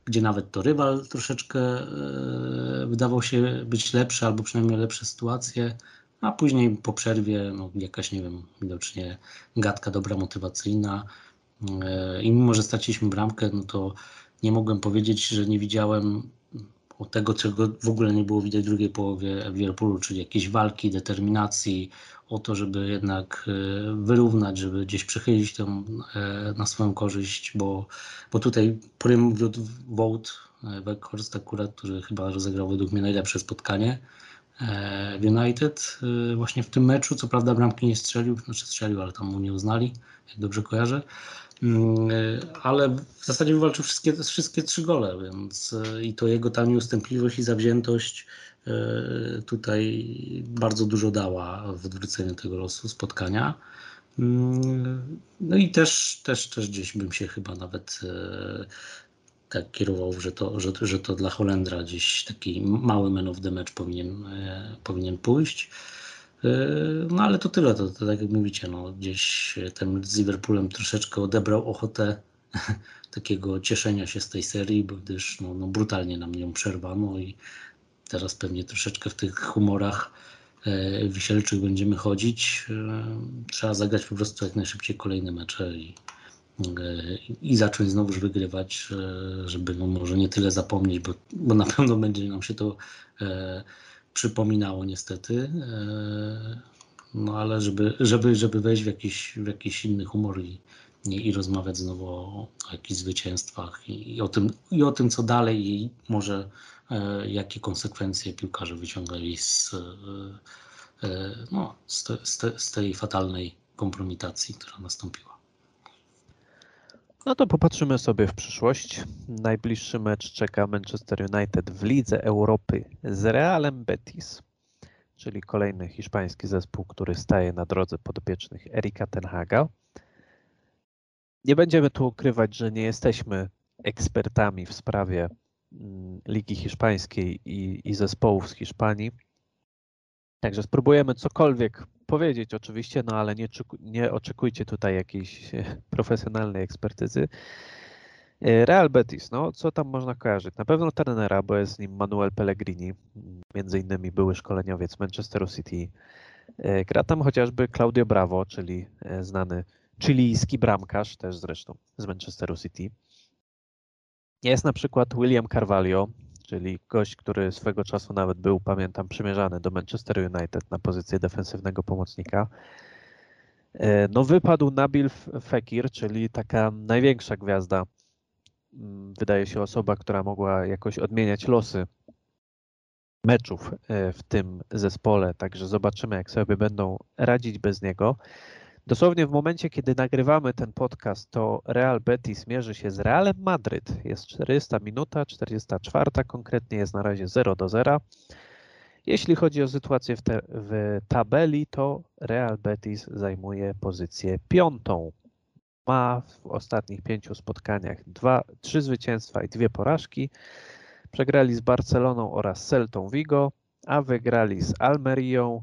gdzie nawet to rywal troszeczkę e, wydawał się być lepszy, albo przynajmniej lepsze sytuacje, a później po przerwie no, jakaś, nie wiem, widocznie gadka dobra, motywacyjna e, i mimo, że straciliśmy bramkę, no to nie mogłem powiedzieć, że nie widziałem o tego, czego w ogóle nie było widać w drugiej połowie w Liverpoolu, czyli jakiejś walki, determinacji, o to, żeby jednak e, wyrównać, żeby gdzieś przechylić tę e, na swoją korzyść, bo, bo tutaj prym wiódł Wout Weghorst akurat, który chyba rozegrał według mnie najlepsze spotkanie e, w United właśnie w tym meczu, co prawda bramki nie strzelił, znaczy strzelił, ale tam mu nie uznali, jak dobrze kojarzę, ale w zasadzie wywalczył wszystkie, wszystkie trzy gole, więc e, i to jego ta nieustępliwość i zawziętość e, tutaj bardzo dużo dała w odwróceniu tego losu spotkania. Mm, No i też, też, też gdzieś bym się chyba nawet e, tak kierował, że to, że, że to dla Holendra gdzieś taki mały man of the match powinien, e, powinien pójść. E, No ale to tyle, to, to tak jak mówicie, no, gdzieś ten z Liverpoolem troszeczkę odebrał ochotę takiego cieszenia się z tej serii, bo gdyż no, no, brutalnie nam ją przerwano i teraz pewnie troszeczkę w tych humorach e, wisielczych będziemy chodzić. E, Trzeba zagrać po prostu jak najszybciej kolejne mecze i, e, i zacząć znowuż wygrywać, żeby no może nie tyle zapomnieć, bo, bo na pewno będzie nam się to przypominało niestety. E, no ale żeby, żeby, żeby wejść w jakiś, w jakiś inny humor i, i, i rozmawiać znowu o, o jakichś zwycięstwach i, i, o tym, i o tym, co dalej i może e, jakie konsekwencje piłkarze wyciągali z, e, e, no, z, te, z, te, z tej fatalnej kompromitacji, która nastąpiła. No to popatrzymy sobie w przyszłość. Najbliższy mecz czeka Manchester United w Lidze Europy z Realem Betis, czyli kolejny hiszpański zespół, który staje na drodze podopiecznych Erika Tenhaga. Nie będziemy tu ukrywać, że nie jesteśmy ekspertami w sprawie mm, Ligi Hiszpańskiej i, i zespołów z Hiszpanii. Także spróbujemy cokolwiek powiedzieć oczywiście, no ale nie, nie oczekujcie tutaj jakiejś e, profesjonalnej ekspertyzy. E, Real Betis, no co tam można kojarzyć? Na pewno trenera, bo jest nim Manuel Pellegrini, między innymi były szkoleniowiec Manchesteru City. E, Gra tam chociażby Claudio Bravo, czyli znany chilijski bramkarz, też zresztą z Manchesteru City. Jest na przykład William Carvalho, czyli gość, który swego czasu nawet był, pamiętam, przymierzany do Manchester United na pozycję defensywnego pomocnika. E, No wypadł Nabil Fekir, czyli taka największa gwiazda, mm, wydaje się osoba, która mogła jakoś odmieniać losy meczów e, w tym zespole, także zobaczymy, jak sobie będą radzić bez niego. Dosłownie w momencie, kiedy nagrywamy ten podcast, to Real Betis mierzy się z Realem Madryt. Jest 40 minuta, 44 konkretnie jest na razie 0 do 0. Jeśli chodzi o sytuację w, te, w tabeli, to Real Betis zajmuje pozycję piątą. Ma w ostatnich pięciu spotkaniach dwa, trzy zwycięstwa i dwie porażki. Przegrali z Barceloną oraz Celtą Vigo, a wygrali z Almerią,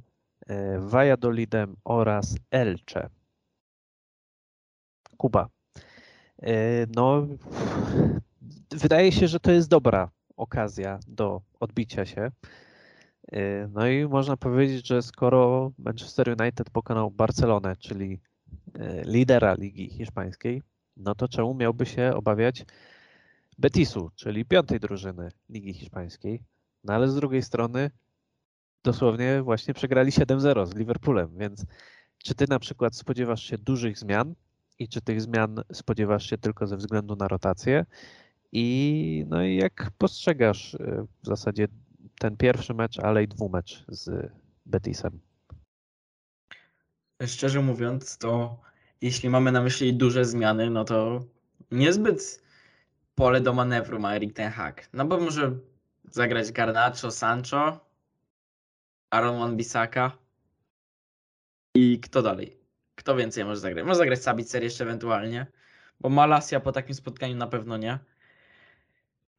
Valladolidem oraz Elche. Kuba. E, No, wydaje się, że to jest dobra okazja do odbicia się. Y, No i można powiedzieć, że skoro Manchester United pokonał Barcelonę, czyli lidera Ligi Hiszpańskiej, no to czemu miałby się obawiać Betisu, czyli piątej drużyny Ligi Hiszpańskiej? No ale z drugiej strony dosłownie właśnie przegrali 7-0 z Liverpoolem, więc czy ty na przykład spodziewasz się dużych zmian i czy tych zmian spodziewasz się tylko ze względu na rotację? I no i jak postrzegasz y, w zasadzie ten pierwszy mecz, ale i dwumecz z Betisem? Szczerze mówiąc, to jeśli mamy na myśli duże zmiany, no to niezbyt pole do manewru ma Erik Ten Hag. No bo może zagrać Garnacho, Sancho, Aaron Wan-Bissaka i kto dalej? Kto więcej może zagrać? Może zagrać Sabitzer jeszcze ewentualnie, bo Malasia po takim spotkaniu na pewno nie.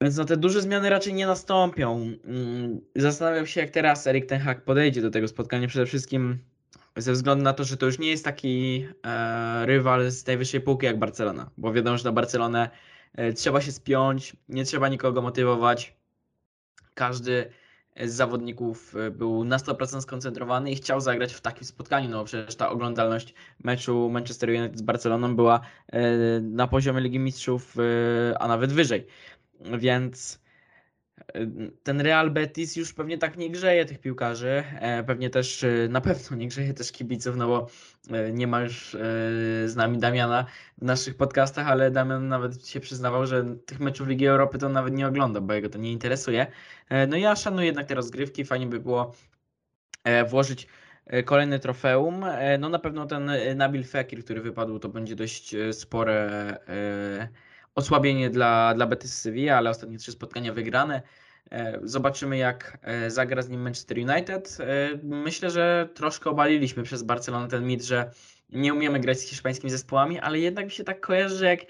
Więc no te duże zmiany raczej nie nastąpią. Mm, Zastanawiam się, jak teraz Erik Ten Hag podejdzie do tego spotkania. Przede wszystkim ze względu na to, że to już nie jest taki e, rywal z najwyższej półki jak Barcelona, bo wiadomo, że na Barcelonę e, trzeba się spiąć, nie trzeba nikogo motywować. Każdy z zawodników e, był na 100% skoncentrowany i chciał zagrać w takim spotkaniu, no przecież ta oglądalność meczu Manchester United z Barceloną była e, na poziomie Ligi Mistrzów, e, a nawet wyżej. Więc ten Real Betis już pewnie tak nie grzeje tych piłkarzy. e, Pewnie też e, na pewno nie grzeje też kibiców, no bo e, nie ma już e, z nami Damiana w naszych podcastach, ale Damian nawet się przyznawał, że tych meczów Ligi Europy to nawet nie ogląda, bo jego to nie interesuje. No ja szanuję jednak te rozgrywki, fajnie by było włożyć kolejne trofeum. No na pewno ten Nabil Fekir, który wypadł, to będzie dość spore osłabienie dla, dla Betis Sevilla, ale ostatnie trzy spotkania wygrane. E, Zobaczymy, jak e, zagra z nim Manchester United. E, Myślę, że troszkę obaliliśmy przez Barcelonę ten mit, że nie umiemy grać z hiszpańskimi zespołami, ale jednak mi się tak kojarzy, że jak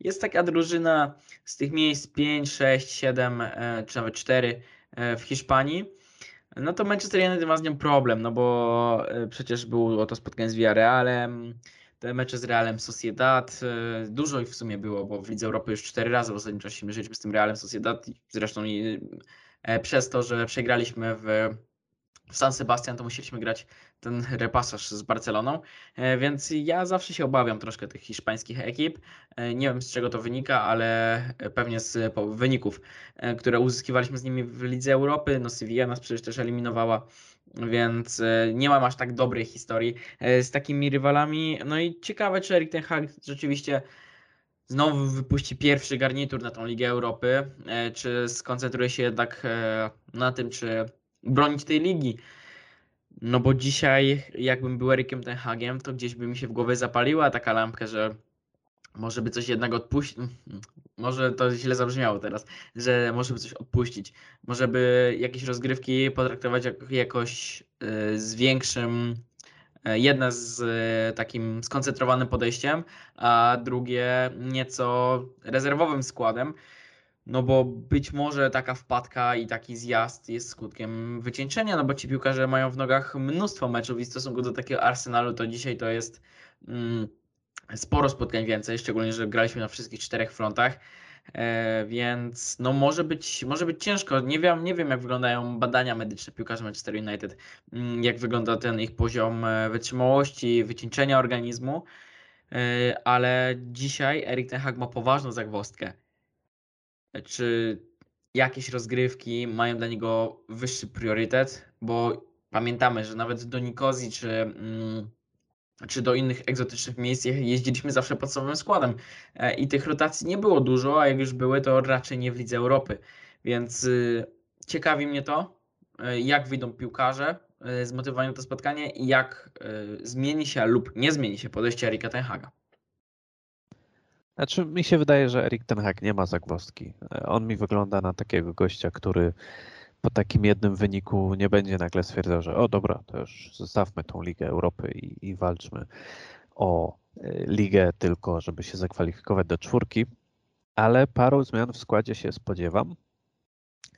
jest taka drużyna z tych miejsc 5, 6, 7 e, czy nawet 4 e, w Hiszpanii, no to Manchester United ma z nią problem, no bo przecież było to spotkanie z Villarrealem, te mecze z Realem Sociedad, e, dużo ich w sumie było, bo w Lidze Europy już cztery razy w ostatnim czasie mierzyliśmy z tym Realem Sociedad zresztą e, przez to, że przegraliśmy w, w San Sebastian, to musieliśmy grać ten repasaż z Barceloną, e, więc ja zawsze się obawiam troszkę tych hiszpańskich ekip. Nie wiem z czego to wynika, ale pewnie z wyników, które uzyskiwaliśmy z nimi w Lidze Europy. No Sevilla nas przecież też eliminowała, więc e, nie mam aż tak dobrej historii e, z takimi rywalami. No i ciekawe, czy Erik Ten Hag rzeczywiście znowu wypuści pierwszy garnitur na tą Ligę Europy, e, czy skoncentruje się jednak na tym, czy bronić tej ligi. No bo dzisiaj, jakbym był Erikiem Ten Hagiem, to gdzieś by mi się w głowie zapaliła taka lampka, że może by coś jednak odpuścić. Może to źle zabrzmiało teraz, że może by coś odpuścić. Może by jakieś rozgrywki potraktować jak, jakoś y, z większym. y, Jedne z y, takim skoncentrowanym podejściem, a drugie nieco rezerwowym składem. No bo być może taka wpadka i taki zjazd jest skutkiem wycieńczenia, no bo ci piłkarze mają w nogach mnóstwo meczów i w stosunku do takiego Arsenalu to dzisiaj to jest mm, sporo spotkań więcej, szczególnie, że graliśmy na wszystkich czterech frontach. E, więc no może być, może być ciężko. Nie wiem, nie wiem, jak wyglądają badania medyczne piłkarzy Manchester United, mm, jak wygląda ten ich poziom e, wytrzymałości, wycieńczenia organizmu, E, ale dzisiaj Erik Ten Hag ma poważną zagwozdkę. E, Czy jakieś rozgrywki mają dla niego wyższy priorytet? Bo pamiętamy, że nawet do Nikozji czy mm, czy do innych egzotycznych miejsc je- jeździliśmy zawsze podstawowym składem. E, I tych rotacji nie było dużo, a jak już były, to raczej nie w Lidze Europy. Więc y, ciekawi mnie to, y, jak wyjdą piłkarze y, zmotywowani na to spotkanie i jak zmieni się lub nie zmieni się podejście Erika Ten Haga. Znaczy, mi się wydaje, że Erik Ten Hag nie ma zagwozdki. E, On mi wygląda na takiego gościa, który po takim jednym wyniku nie będzie nagle stwierdzał, że o dobra, to już zostawmy tą Ligę Europy i, i walczmy o e, ligę tylko, żeby się zakwalifikować do czwórki. Ale paru zmian w składzie się spodziewam.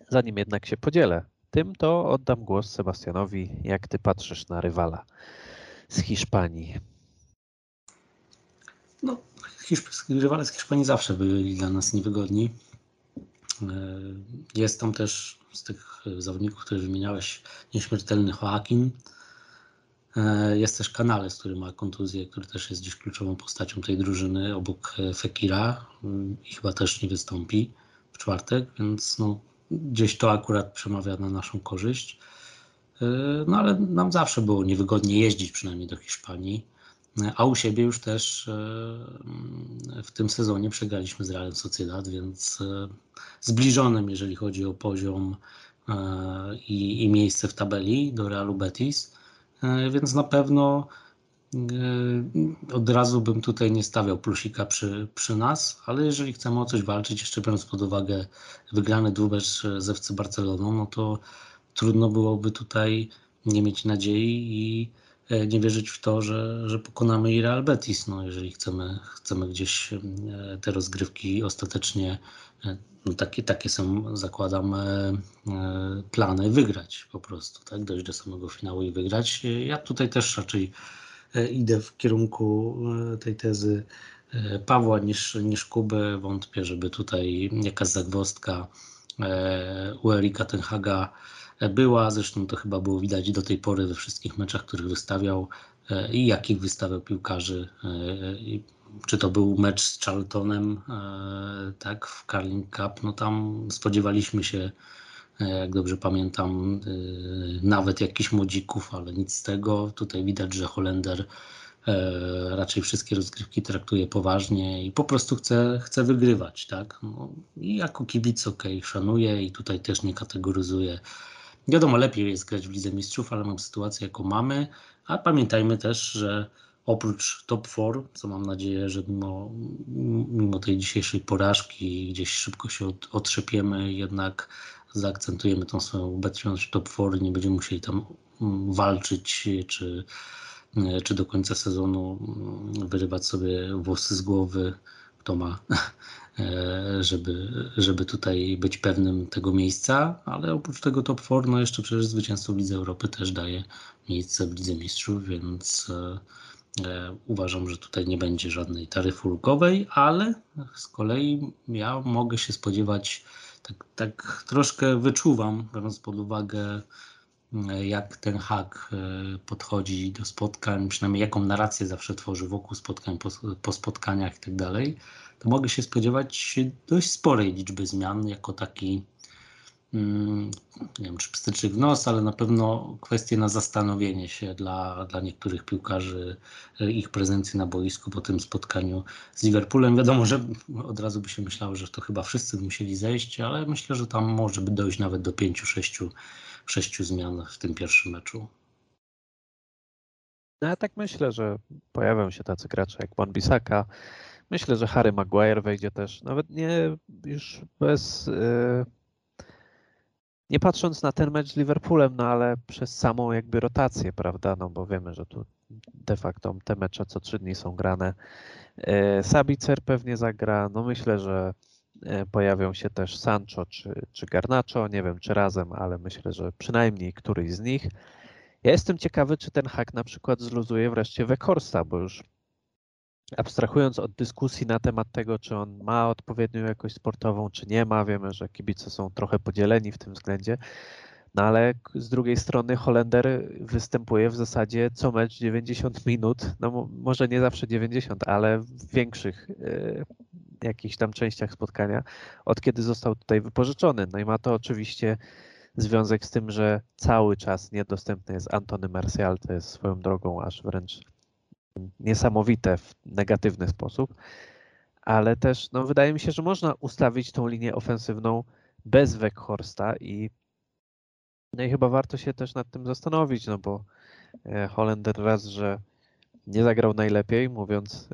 Zanim jednak się podzielę tym, to oddam głos Sebastianowi. Jak ty patrzysz na rywala z Hiszpanii? No, rywale z Hiszpanii zawsze byli dla nas niewygodni. Jest tam też z tych zawodników, które wymieniałeś, nieśmiertelny Joaquin. Jest też Kanales, który ma kontuzję, który też jest gdzieś kluczową postacią tej drużyny obok Fekira i chyba też nie wystąpi w czwartek, więc no, gdzieś to akurat przemawia na naszą korzyść. No ale nam zawsze było niewygodnie jeździć przynajmniej do Hiszpanii, a u siebie już też w tym sezonie przegraliśmy z Realem Sociedad, więc zbliżonym, jeżeli chodzi o poziom i, i miejsce w tabeli do Realu Betis, więc na pewno od razu bym tutaj nie stawiał plusika przy, przy nas, ale jeżeli chcemy o coś walczyć, jeszcze biorąc pod uwagę wygrany dwumecz z FC Barceloną, no to trudno byłoby tutaj nie mieć nadziei i nie wierzyć w to, że, że pokonamy i Real Betis, no jeżeli chcemy, chcemy gdzieś te rozgrywki ostatecznie, no takie, takie są, zakładam, plany wygrać po prostu, tak, dojść do samego finału i wygrać. Ja tutaj też raczej idę w kierunku tej tezy Pawła niż, niż Kuby. Wątpię, żeby tutaj jakaś zagwozdka u Erika Tenhaga była. Zresztą to chyba było widać do tej pory we wszystkich meczach, których wystawiał i jakich wystawiał piłkarzy. Czy to był mecz z Charltonem, tak, w Carling Cup, no tam spodziewaliśmy się jak dobrze pamiętam, nawet jakichś młodzików, ale nic z tego. Tutaj widać, że Holender raczej wszystkie rozgrywki traktuje poważnie i po prostu chce, chce wygrywać, tak? No, I jako kibic ok, szanuję i tutaj też nie kategoryzuję. Wiadomo, lepiej jest grać w Lidze Mistrzów, ale mam sytuację, jaką mamy, a pamiętajmy też, że oprócz top 4, co mam nadzieję, że mimo, mimo tej dzisiejszej porażki gdzieś szybko się od, otrzepiemy, jednak zaakcentujemy tą swoją obecność top 4, nie będziemy musieli tam walczyć, czy, czy do końca sezonu wyrywać sobie włosy z głowy, kto ma, żeby, żeby tutaj być pewnym tego miejsca, ale oprócz tego top 4, no jeszcze przecież zwycięstwo w Lidze Europy też daje miejsce w Lidze Mistrzów, więc uważam, że tutaj nie będzie żadnej taryfy ulgowej, ale z kolei ja mogę się spodziewać tak, tak troszkę wyczuwam, biorąc pod uwagę, jak ten hak podchodzi do spotkań, przynajmniej jaką narrację zawsze tworzy wokół spotkań, po, po spotkaniach i tak dalej, to mogę się spodziewać dość sporej liczby zmian, jako taki, nie wiem czy pstyczek w nos, ale na pewno kwestie na zastanowienie się dla, dla niektórych piłkarzy, ich prezencji na boisku po tym spotkaniu z Liverpoolem. Wiadomo, że od razu by się myślało, że to chyba wszyscy by musieli zejść, ale myślę, że tam może by dojść nawet do pięciu, sześciu, sześciu zmian w tym pierwszym meczu. No ja tak myślę, że pojawią się tacy gracze jak Wan Bissaka. Myślę, że Harry Maguire wejdzie też, nawet nie już bez... Yy nie patrząc na ten mecz z Liverpoolem, no ale przez samą jakby rotację, prawda, no bo wiemy, że tu de facto te mecze co trzy dni są grane. Sabicer pewnie zagra, no myślę, że pojawią się też Sancho czy, czy Garnacho, nie wiem czy razem, ale myślę, że przynajmniej któryś z nich. Ja jestem ciekawy, czy ten hak na przykład zluzuje wreszcie Weghorsta, bo już abstrahując od dyskusji na temat tego, czy on ma odpowiednią jakość sportową, czy nie ma, wiemy, że kibice są trochę podzieleni w tym względzie, no ale z drugiej strony Holender występuje w zasadzie co mecz 90 minut, no może nie zawsze 90, ale w większych y, jakichś tam częściach spotkania, od kiedy został tutaj wypożyczony. No i ma to oczywiście związek z tym, że cały czas niedostępny jest Antony Martial, to jest swoją drogą aż wręcz niesamowite w negatywny sposób, ale też no, wydaje mi się, że można ustawić tą linię ofensywną bez Weghorsta i no i chyba warto się też nad tym zastanowić, no bo Holender raz, że nie zagrał najlepiej, mówiąc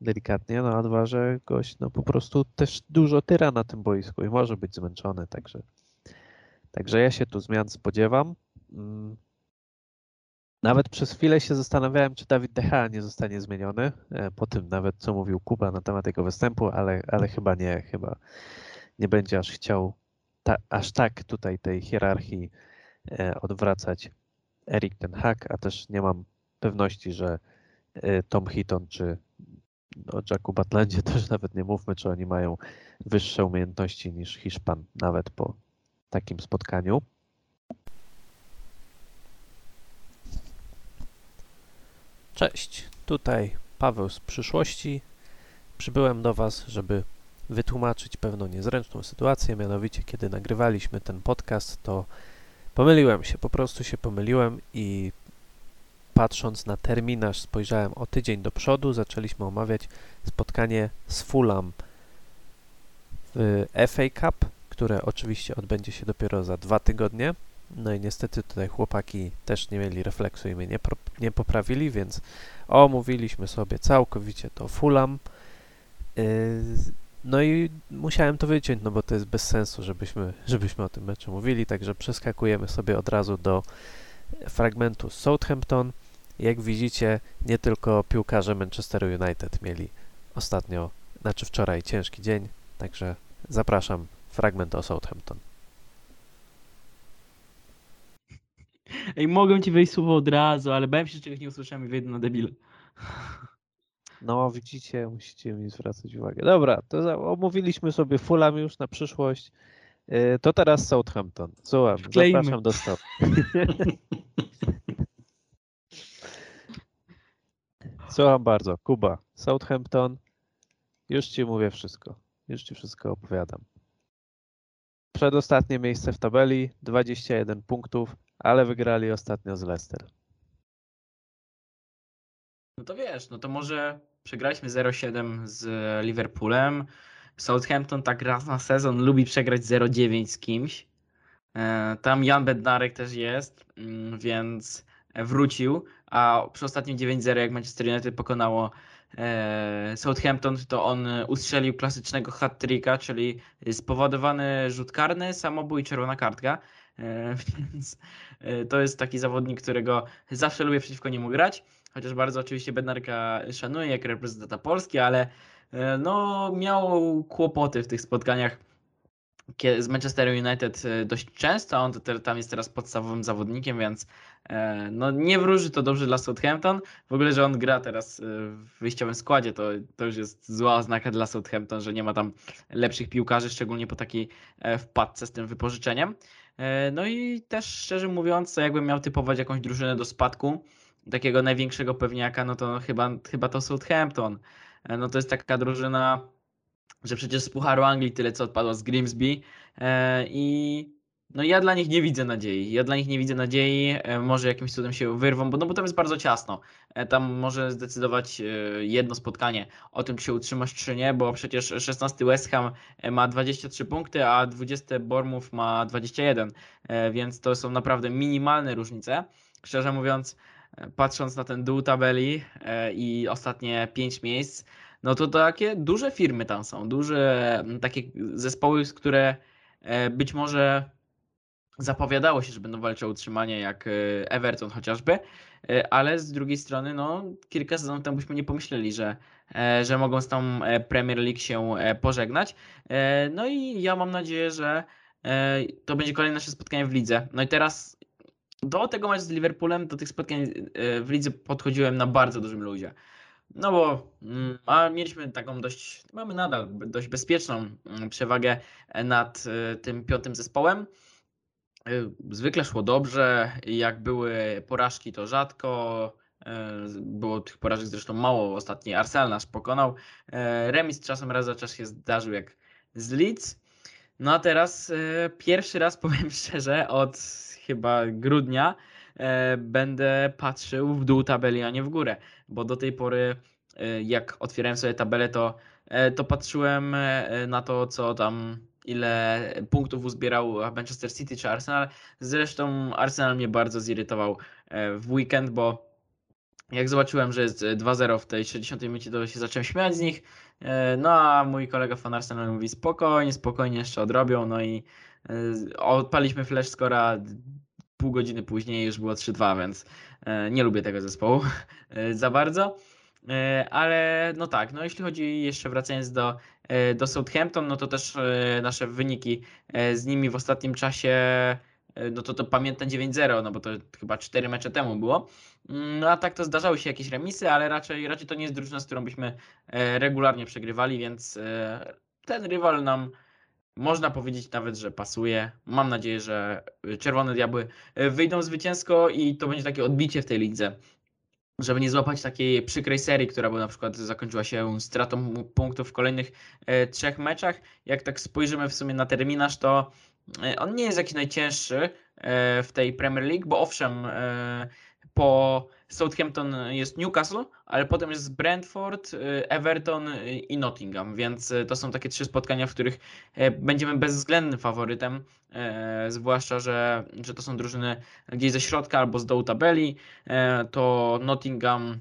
delikatnie, no a dwa, że gość no po prostu też dużo tyra na tym boisku i może być zmęczony, także także ja się tu zmian spodziewam. Nawet przez chwilę się zastanawiałem, czy Dawid Decha nie zostanie zmieniony, po tym nawet co mówił Kuba na temat jego występu, ale, ale chyba nie, chyba nie będzie aż chciał ta, aż tak tutaj tej hierarchii odwracać Erik ten Hak, a też nie mam pewności, że Tom Hitton czy o Jacku Batlandzie też nawet nie mówmy, czy oni mają wyższe umiejętności niż Hiszpan, nawet po takim spotkaniu. Cześć, tutaj Paweł z przyszłości. Przybyłem do Was, żeby wytłumaczyć pewną niezręczną sytuację. Mianowicie, kiedy nagrywaliśmy ten podcast, to pomyliłem się, po prostu się pomyliłem i patrząc na terminarz, spojrzałem o tydzień do przodu. Zaczęliśmy omawiać spotkanie z Fulham w FA Cup, które oczywiście odbędzie się dopiero za dwa tygodnie. No i niestety tutaj chłopaki też nie mieli refleksu i mnie nie, pro, nie poprawili, więc omówiliśmy sobie całkowicie to Fulham. Yy, no i musiałem to wyciąć, no bo to jest bez sensu, żebyśmy, żebyśmy o tym meczu mówili, także przeskakujemy sobie od razu do fragmentu Southampton. Jak widzicie, nie tylko piłkarze Manchester United mieli ostatnio, znaczy wczoraj ciężki dzień, także zapraszam fragment o Southampton. Ej, mogłem ci wejść słowo od razu, ale bałem się, że czegoś nie usłyszałem i wyjdę na debile. No, widzicie, musicie mi zwracać uwagę. Dobra, to omówiliśmy sobie Fulham już na przyszłość. Yy, to teraz Southampton. Słucham, Wklejmy. zapraszam do stołu. Słucham bardzo. Kuba, Southampton. Już ci mówię wszystko. Już ci wszystko opowiadam. Przedostatnie miejsce w tabeli, 21 punktów, ale wygrali ostatnio z Leicester. No to wiesz, no to może przegraliśmy 0-7 z Liverpoolem. Southampton tak raz na sezon lubi przegrać 0-9 z kimś. E, Tam Jan Bednarek też jest, mm, więc wrócił, a przy ostatnim 9-0 jak Manchester United pokonało e, Southampton, to on ustrzelił klasycznego hat-tricka, czyli spowodowany rzut karny, samobój czerwona kartka. E, Więc e, to jest taki zawodnik, którego zawsze lubię przeciwko niemu grać. Chociaż bardzo oczywiście Bednarka szanuję jako reprezentanta Polski, ale e, no, miał kłopoty w tych spotkaniach z Manchester United dość często. On to te- tam jest teraz podstawowym zawodnikiem, więc no, nie wróży to dobrze dla Southampton. W ogóle, że on gra teraz w wyjściowym składzie, to, to już jest zła oznaka dla Southampton, że nie ma tam lepszych piłkarzy, szczególnie po takiej wpadce z tym wypożyczeniem. E, No i też szczerze mówiąc, jakbym miał typować jakąś drużynę do spadku, takiego największego pewniaka, no to chyba, chyba to Southampton. E, No to jest taka drużyna, że przecież z Pucharu Anglii tyle co odpadło z Grimsby e, i no ja dla nich nie widzę nadziei. Ja dla nich nie widzę nadziei, e, może jakimś cudem się wyrwą, bo no bo tam jest bardzo ciasno. E, Tam może zdecydować e, jedno spotkanie o tym, czy się utrzymasz, czy nie, bo przecież 16 West Ham ma 23 punkty, a 20 Bournemouth ma 21, e, więc to są naprawdę minimalne różnice. Szczerze mówiąc, patrząc na ten dół tabeli i ostatnie 5 miejsc, no to takie duże firmy tam są, duże takie zespoły, które być może zapowiadało się, że będą walczyć o utrzymanie, jak e, Everton chociażby, e, ale z drugiej strony, no kilka sezonów temu byśmy nie pomyśleli, że, e, że mogą z tą Premier League się pożegnać. No i ja mam nadzieję, że to będzie kolejne nasze spotkanie w lidze. No i teraz do tego meczu z Liverpoolem, do tych spotkań w lidze podchodziłem na bardzo dużym luzie. No bo mm, a mieliśmy taką dość, mamy nadal dość bezpieczną mm, przewagę nad tym piątym zespołem. E, Zwykle szło dobrze, jak były porażki to rzadko, e, było tych porażek zresztą mało, ostatni Arsenal nas pokonał. E, Remis czasem raz za czas się zdarzył jak z Leeds. No a teraz pierwszy raz powiem szczerze, od chyba grudnia będę patrzył w dół tabeli, a nie w górę, bo do tej pory jak otwierałem sobie tabelę, to, to patrzyłem na to, co tam, ile punktów uzbierał Manchester City czy Arsenal. Zresztą Arsenal mnie bardzo zirytował e, w weekend, bo jak zobaczyłem, że jest e, 2-0 w tej 60 minucie, to się zacząłem śmiać z nich. E, No a mój kolega fan Arsenal mówi spokojnie, spokojnie jeszcze odrobią. No i e, odpaliśmy flash scora pół godziny później już było 3-2, więc e, nie lubię tego zespołu e, za bardzo. E, Ale no tak, no jeśli chodzi jeszcze wracając do, e, do Southampton, no to też e, nasze wyniki e, z nimi w ostatnim czasie, e, no to to pamiętam 9-0, no bo to chyba 4 mecze temu było. Mm, No a tak to zdarzały się jakieś remisy, ale raczej, raczej to nie jest drużyna, z którą byśmy e, regularnie przegrywali, więc e, ten rywal nam można powiedzieć nawet, że pasuje. Mam nadzieję, że Czerwone Diabły wyjdą zwycięsko i to będzie takie odbicie w tej lidze. Żeby nie złapać takiej przykrej serii, która by na przykład zakończyła się stratą punktów w kolejnych e, trzech meczach. Jak tak spojrzymy w sumie na terminarz, to e, on nie jest jakiś najcięższy e, w tej Premier League, bo owszem, po Southampton jest Newcastle, ale potem jest Brentford, y, Everton y, i Nottingham, więc y, to są takie trzy spotkania, w których e, będziemy bezwzględnym faworytem, e, zwłaszcza, że, że to są drużyny gdzieś ze środka albo z dołu tabeli, e, to Nottingham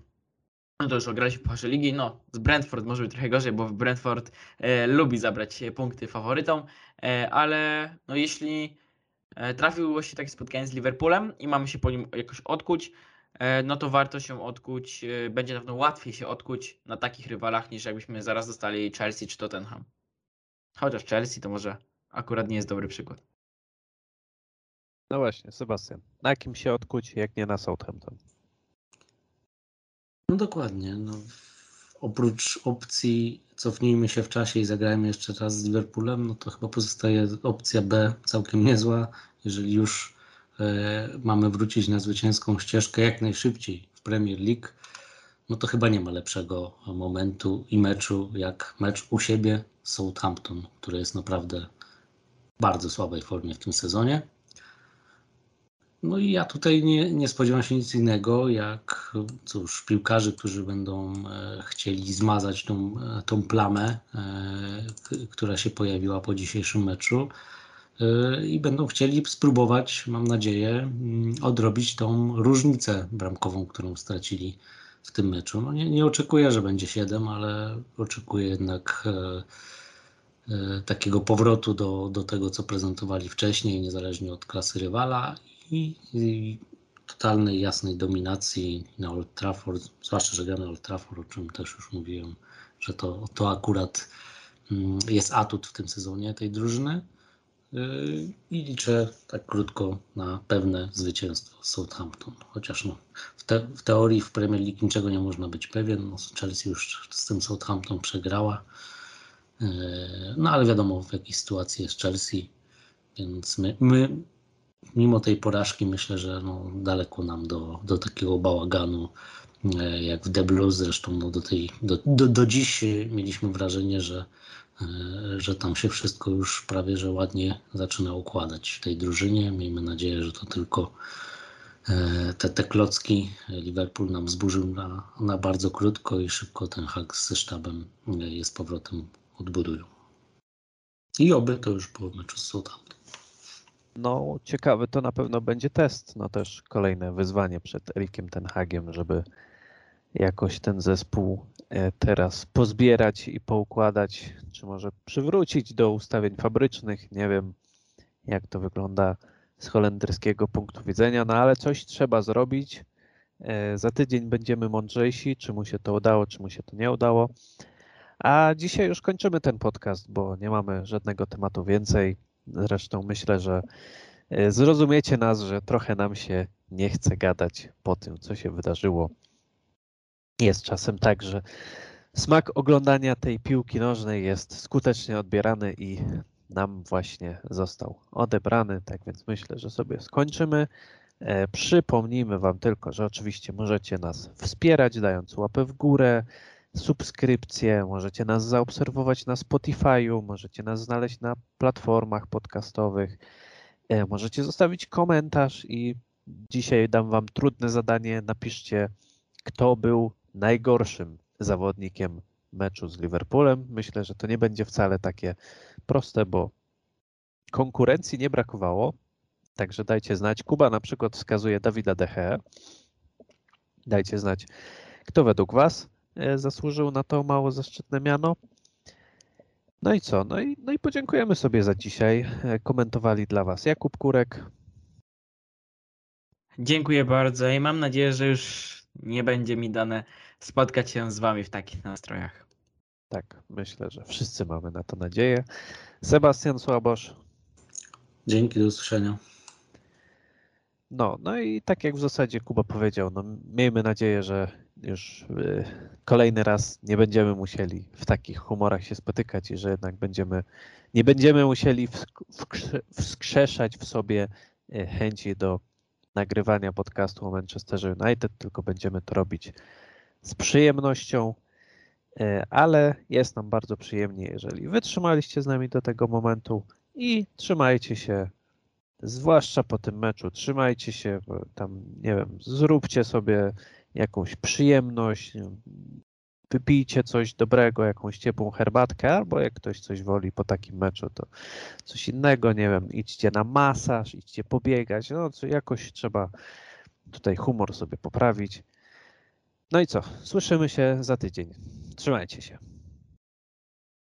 no to już ograliśmy Pucharze Ligi, no z Brentford może być trochę gorzej, bo Brentford lubi zabrać punkty faworytom, ale no jeśli trafiło się takie spotkanie z Liverpoolem i mamy się po nim jakoś odkuć, e, no to warto się odkuć, e, będzie na pewno łatwiej się odkuć na takich rywalach niż jakbyśmy zaraz dostali Chelsea czy Tottenham. Chociaż Chelsea to może akurat nie jest dobry przykład. No właśnie, Sebastian. Na kim się odkuć, jak nie na Southampton? No dokładnie. No, oprócz opcji cofnijmy się w czasie i zagrajmy jeszcze raz z Liverpoolem, no to chyba pozostaje opcja B całkiem niezła. Jeżeli już e, mamy wrócić na zwycięską ścieżkę jak najszybciej w Premier League, no to chyba nie ma lepszego momentu i meczu jak mecz u siebie Southampton, który jest naprawdę w bardzo słabej formie w tym sezonie. No i ja tutaj nie, nie spodziewam się nic innego, jak cóż, piłkarzy, którzy będą e, chcieli zmazać tą, e, tą plamę, e, która się pojawiła po dzisiejszym meczu i będą chcieli spróbować, mam nadzieję, mm, odrobić tą różnicę bramkową, którą stracili w tym meczu. No nie, nie oczekuję, że będzie 7, ale oczekuję jednak e, takiego powrotu do, do tego, co prezentowali wcześniej, niezależnie od klasy rywala i, totalnej, jasnej dominacji na Old Trafford, zwłaszcza, że gramy Old Trafford, o czym też już mówiłem, że to, to akurat mm, jest atut w tym sezonie tej drużyny. Yy, I liczę tak krótko na pewne zwycięstwo Southampton. Chociaż no, w, te, w teorii w Premier League niczego nie można być pewien. No, Chelsea już z tym Southampton przegrała. Yy, No ale wiadomo w jakiej sytuacji jest Chelsea. Więc my, my mimo tej porażki myślę, że no, daleko nam do, do takiego bałaganu e, jak w The Blues. Zresztą no, do, tej, do, do, do dziś mieliśmy wrażenie, że, e, że tam się wszystko już prawie że ładnie zaczyna układać w tej drużynie. Miejmy nadzieję, że to tylko e, te, te klocki Liverpool nam zburzył na, na bardzo krótko i szybko ten hak ze sztabem je z powrotem odbudują. I oby to już po meczu z Southampton. No, ciekawy to na pewno będzie test. No też kolejne wyzwanie przed Erikiem Ten Hagiem, żeby jakoś ten zespół e, teraz pozbierać i poukładać, czy może przywrócić do ustawień fabrycznych. Nie wiem, jak to wygląda z holenderskiego punktu widzenia, no ale coś trzeba zrobić. E, Za tydzień będziemy mądrzejsi, czy mu się to udało, czy mu się to nie udało. A dzisiaj już kończymy ten podcast, bo nie mamy żadnego tematu więcej. Zresztą myślę, że e, zrozumiecie nas, że trochę nam się nie chce gadać po tym, co się wydarzyło. Jest czasem tak, że smak oglądania tej piłki nożnej jest skutecznie odbierany i nam właśnie został odebrany. Tak więc myślę, że sobie skończymy. E, Przypomnijmy Wam tylko, że oczywiście możecie nas wspierać, dając łapę w górę, subskrypcję, możecie nas zaobserwować na Spotify'u, możecie nas znaleźć na platformach podcastowych, e, możecie zostawić komentarz i dzisiaj dam Wam trudne zadanie. Napiszcie, kto był najgorszym zawodnikiem meczu z Liverpoolem. Myślę, że to nie będzie wcale takie proste, bo konkurencji nie brakowało. Także dajcie znać. Kuba na przykład wskazuje Dawida Deche. Dajcie znać, kto według Was zasłużył na to mało zaszczytne miano. No i co? No i, no i podziękujemy sobie za dzisiaj. E, Komentowali dla Was Jakub Kurek. Dziękuję bardzo i mam nadzieję, że już nie będzie mi dane spotkać się z wami w takich nastrojach. Tak, myślę, że wszyscy mamy na to nadzieję. Sebastian Słabosz. Dzięki, do usłyszenia. No, no i tak jak w zasadzie Kuba powiedział, no miejmy nadzieję, że już y, kolejny raz nie będziemy musieli w takich humorach się spotykać i że jednak będziemy, nie będziemy musieli wskrzeszać w sobie y, chęci do nagrywania podcastu o Manchesterze United, tylko będziemy to robić z przyjemnością, y, ale jest nam bardzo przyjemnie, jeżeli wytrzymaliście z nami do tego momentu i trzymajcie się zwłaszcza po tym meczu, trzymajcie się, tam, nie wiem, zróbcie sobie jakąś przyjemność, wypijcie coś dobrego, jakąś ciepłą herbatkę, albo jak ktoś coś woli po takim meczu, to coś innego, nie wiem, idźcie na masaż, idźcie pobiegać, no co jakoś trzeba tutaj humor sobie poprawić. No i co, słyszymy się za tydzień. Trzymajcie się.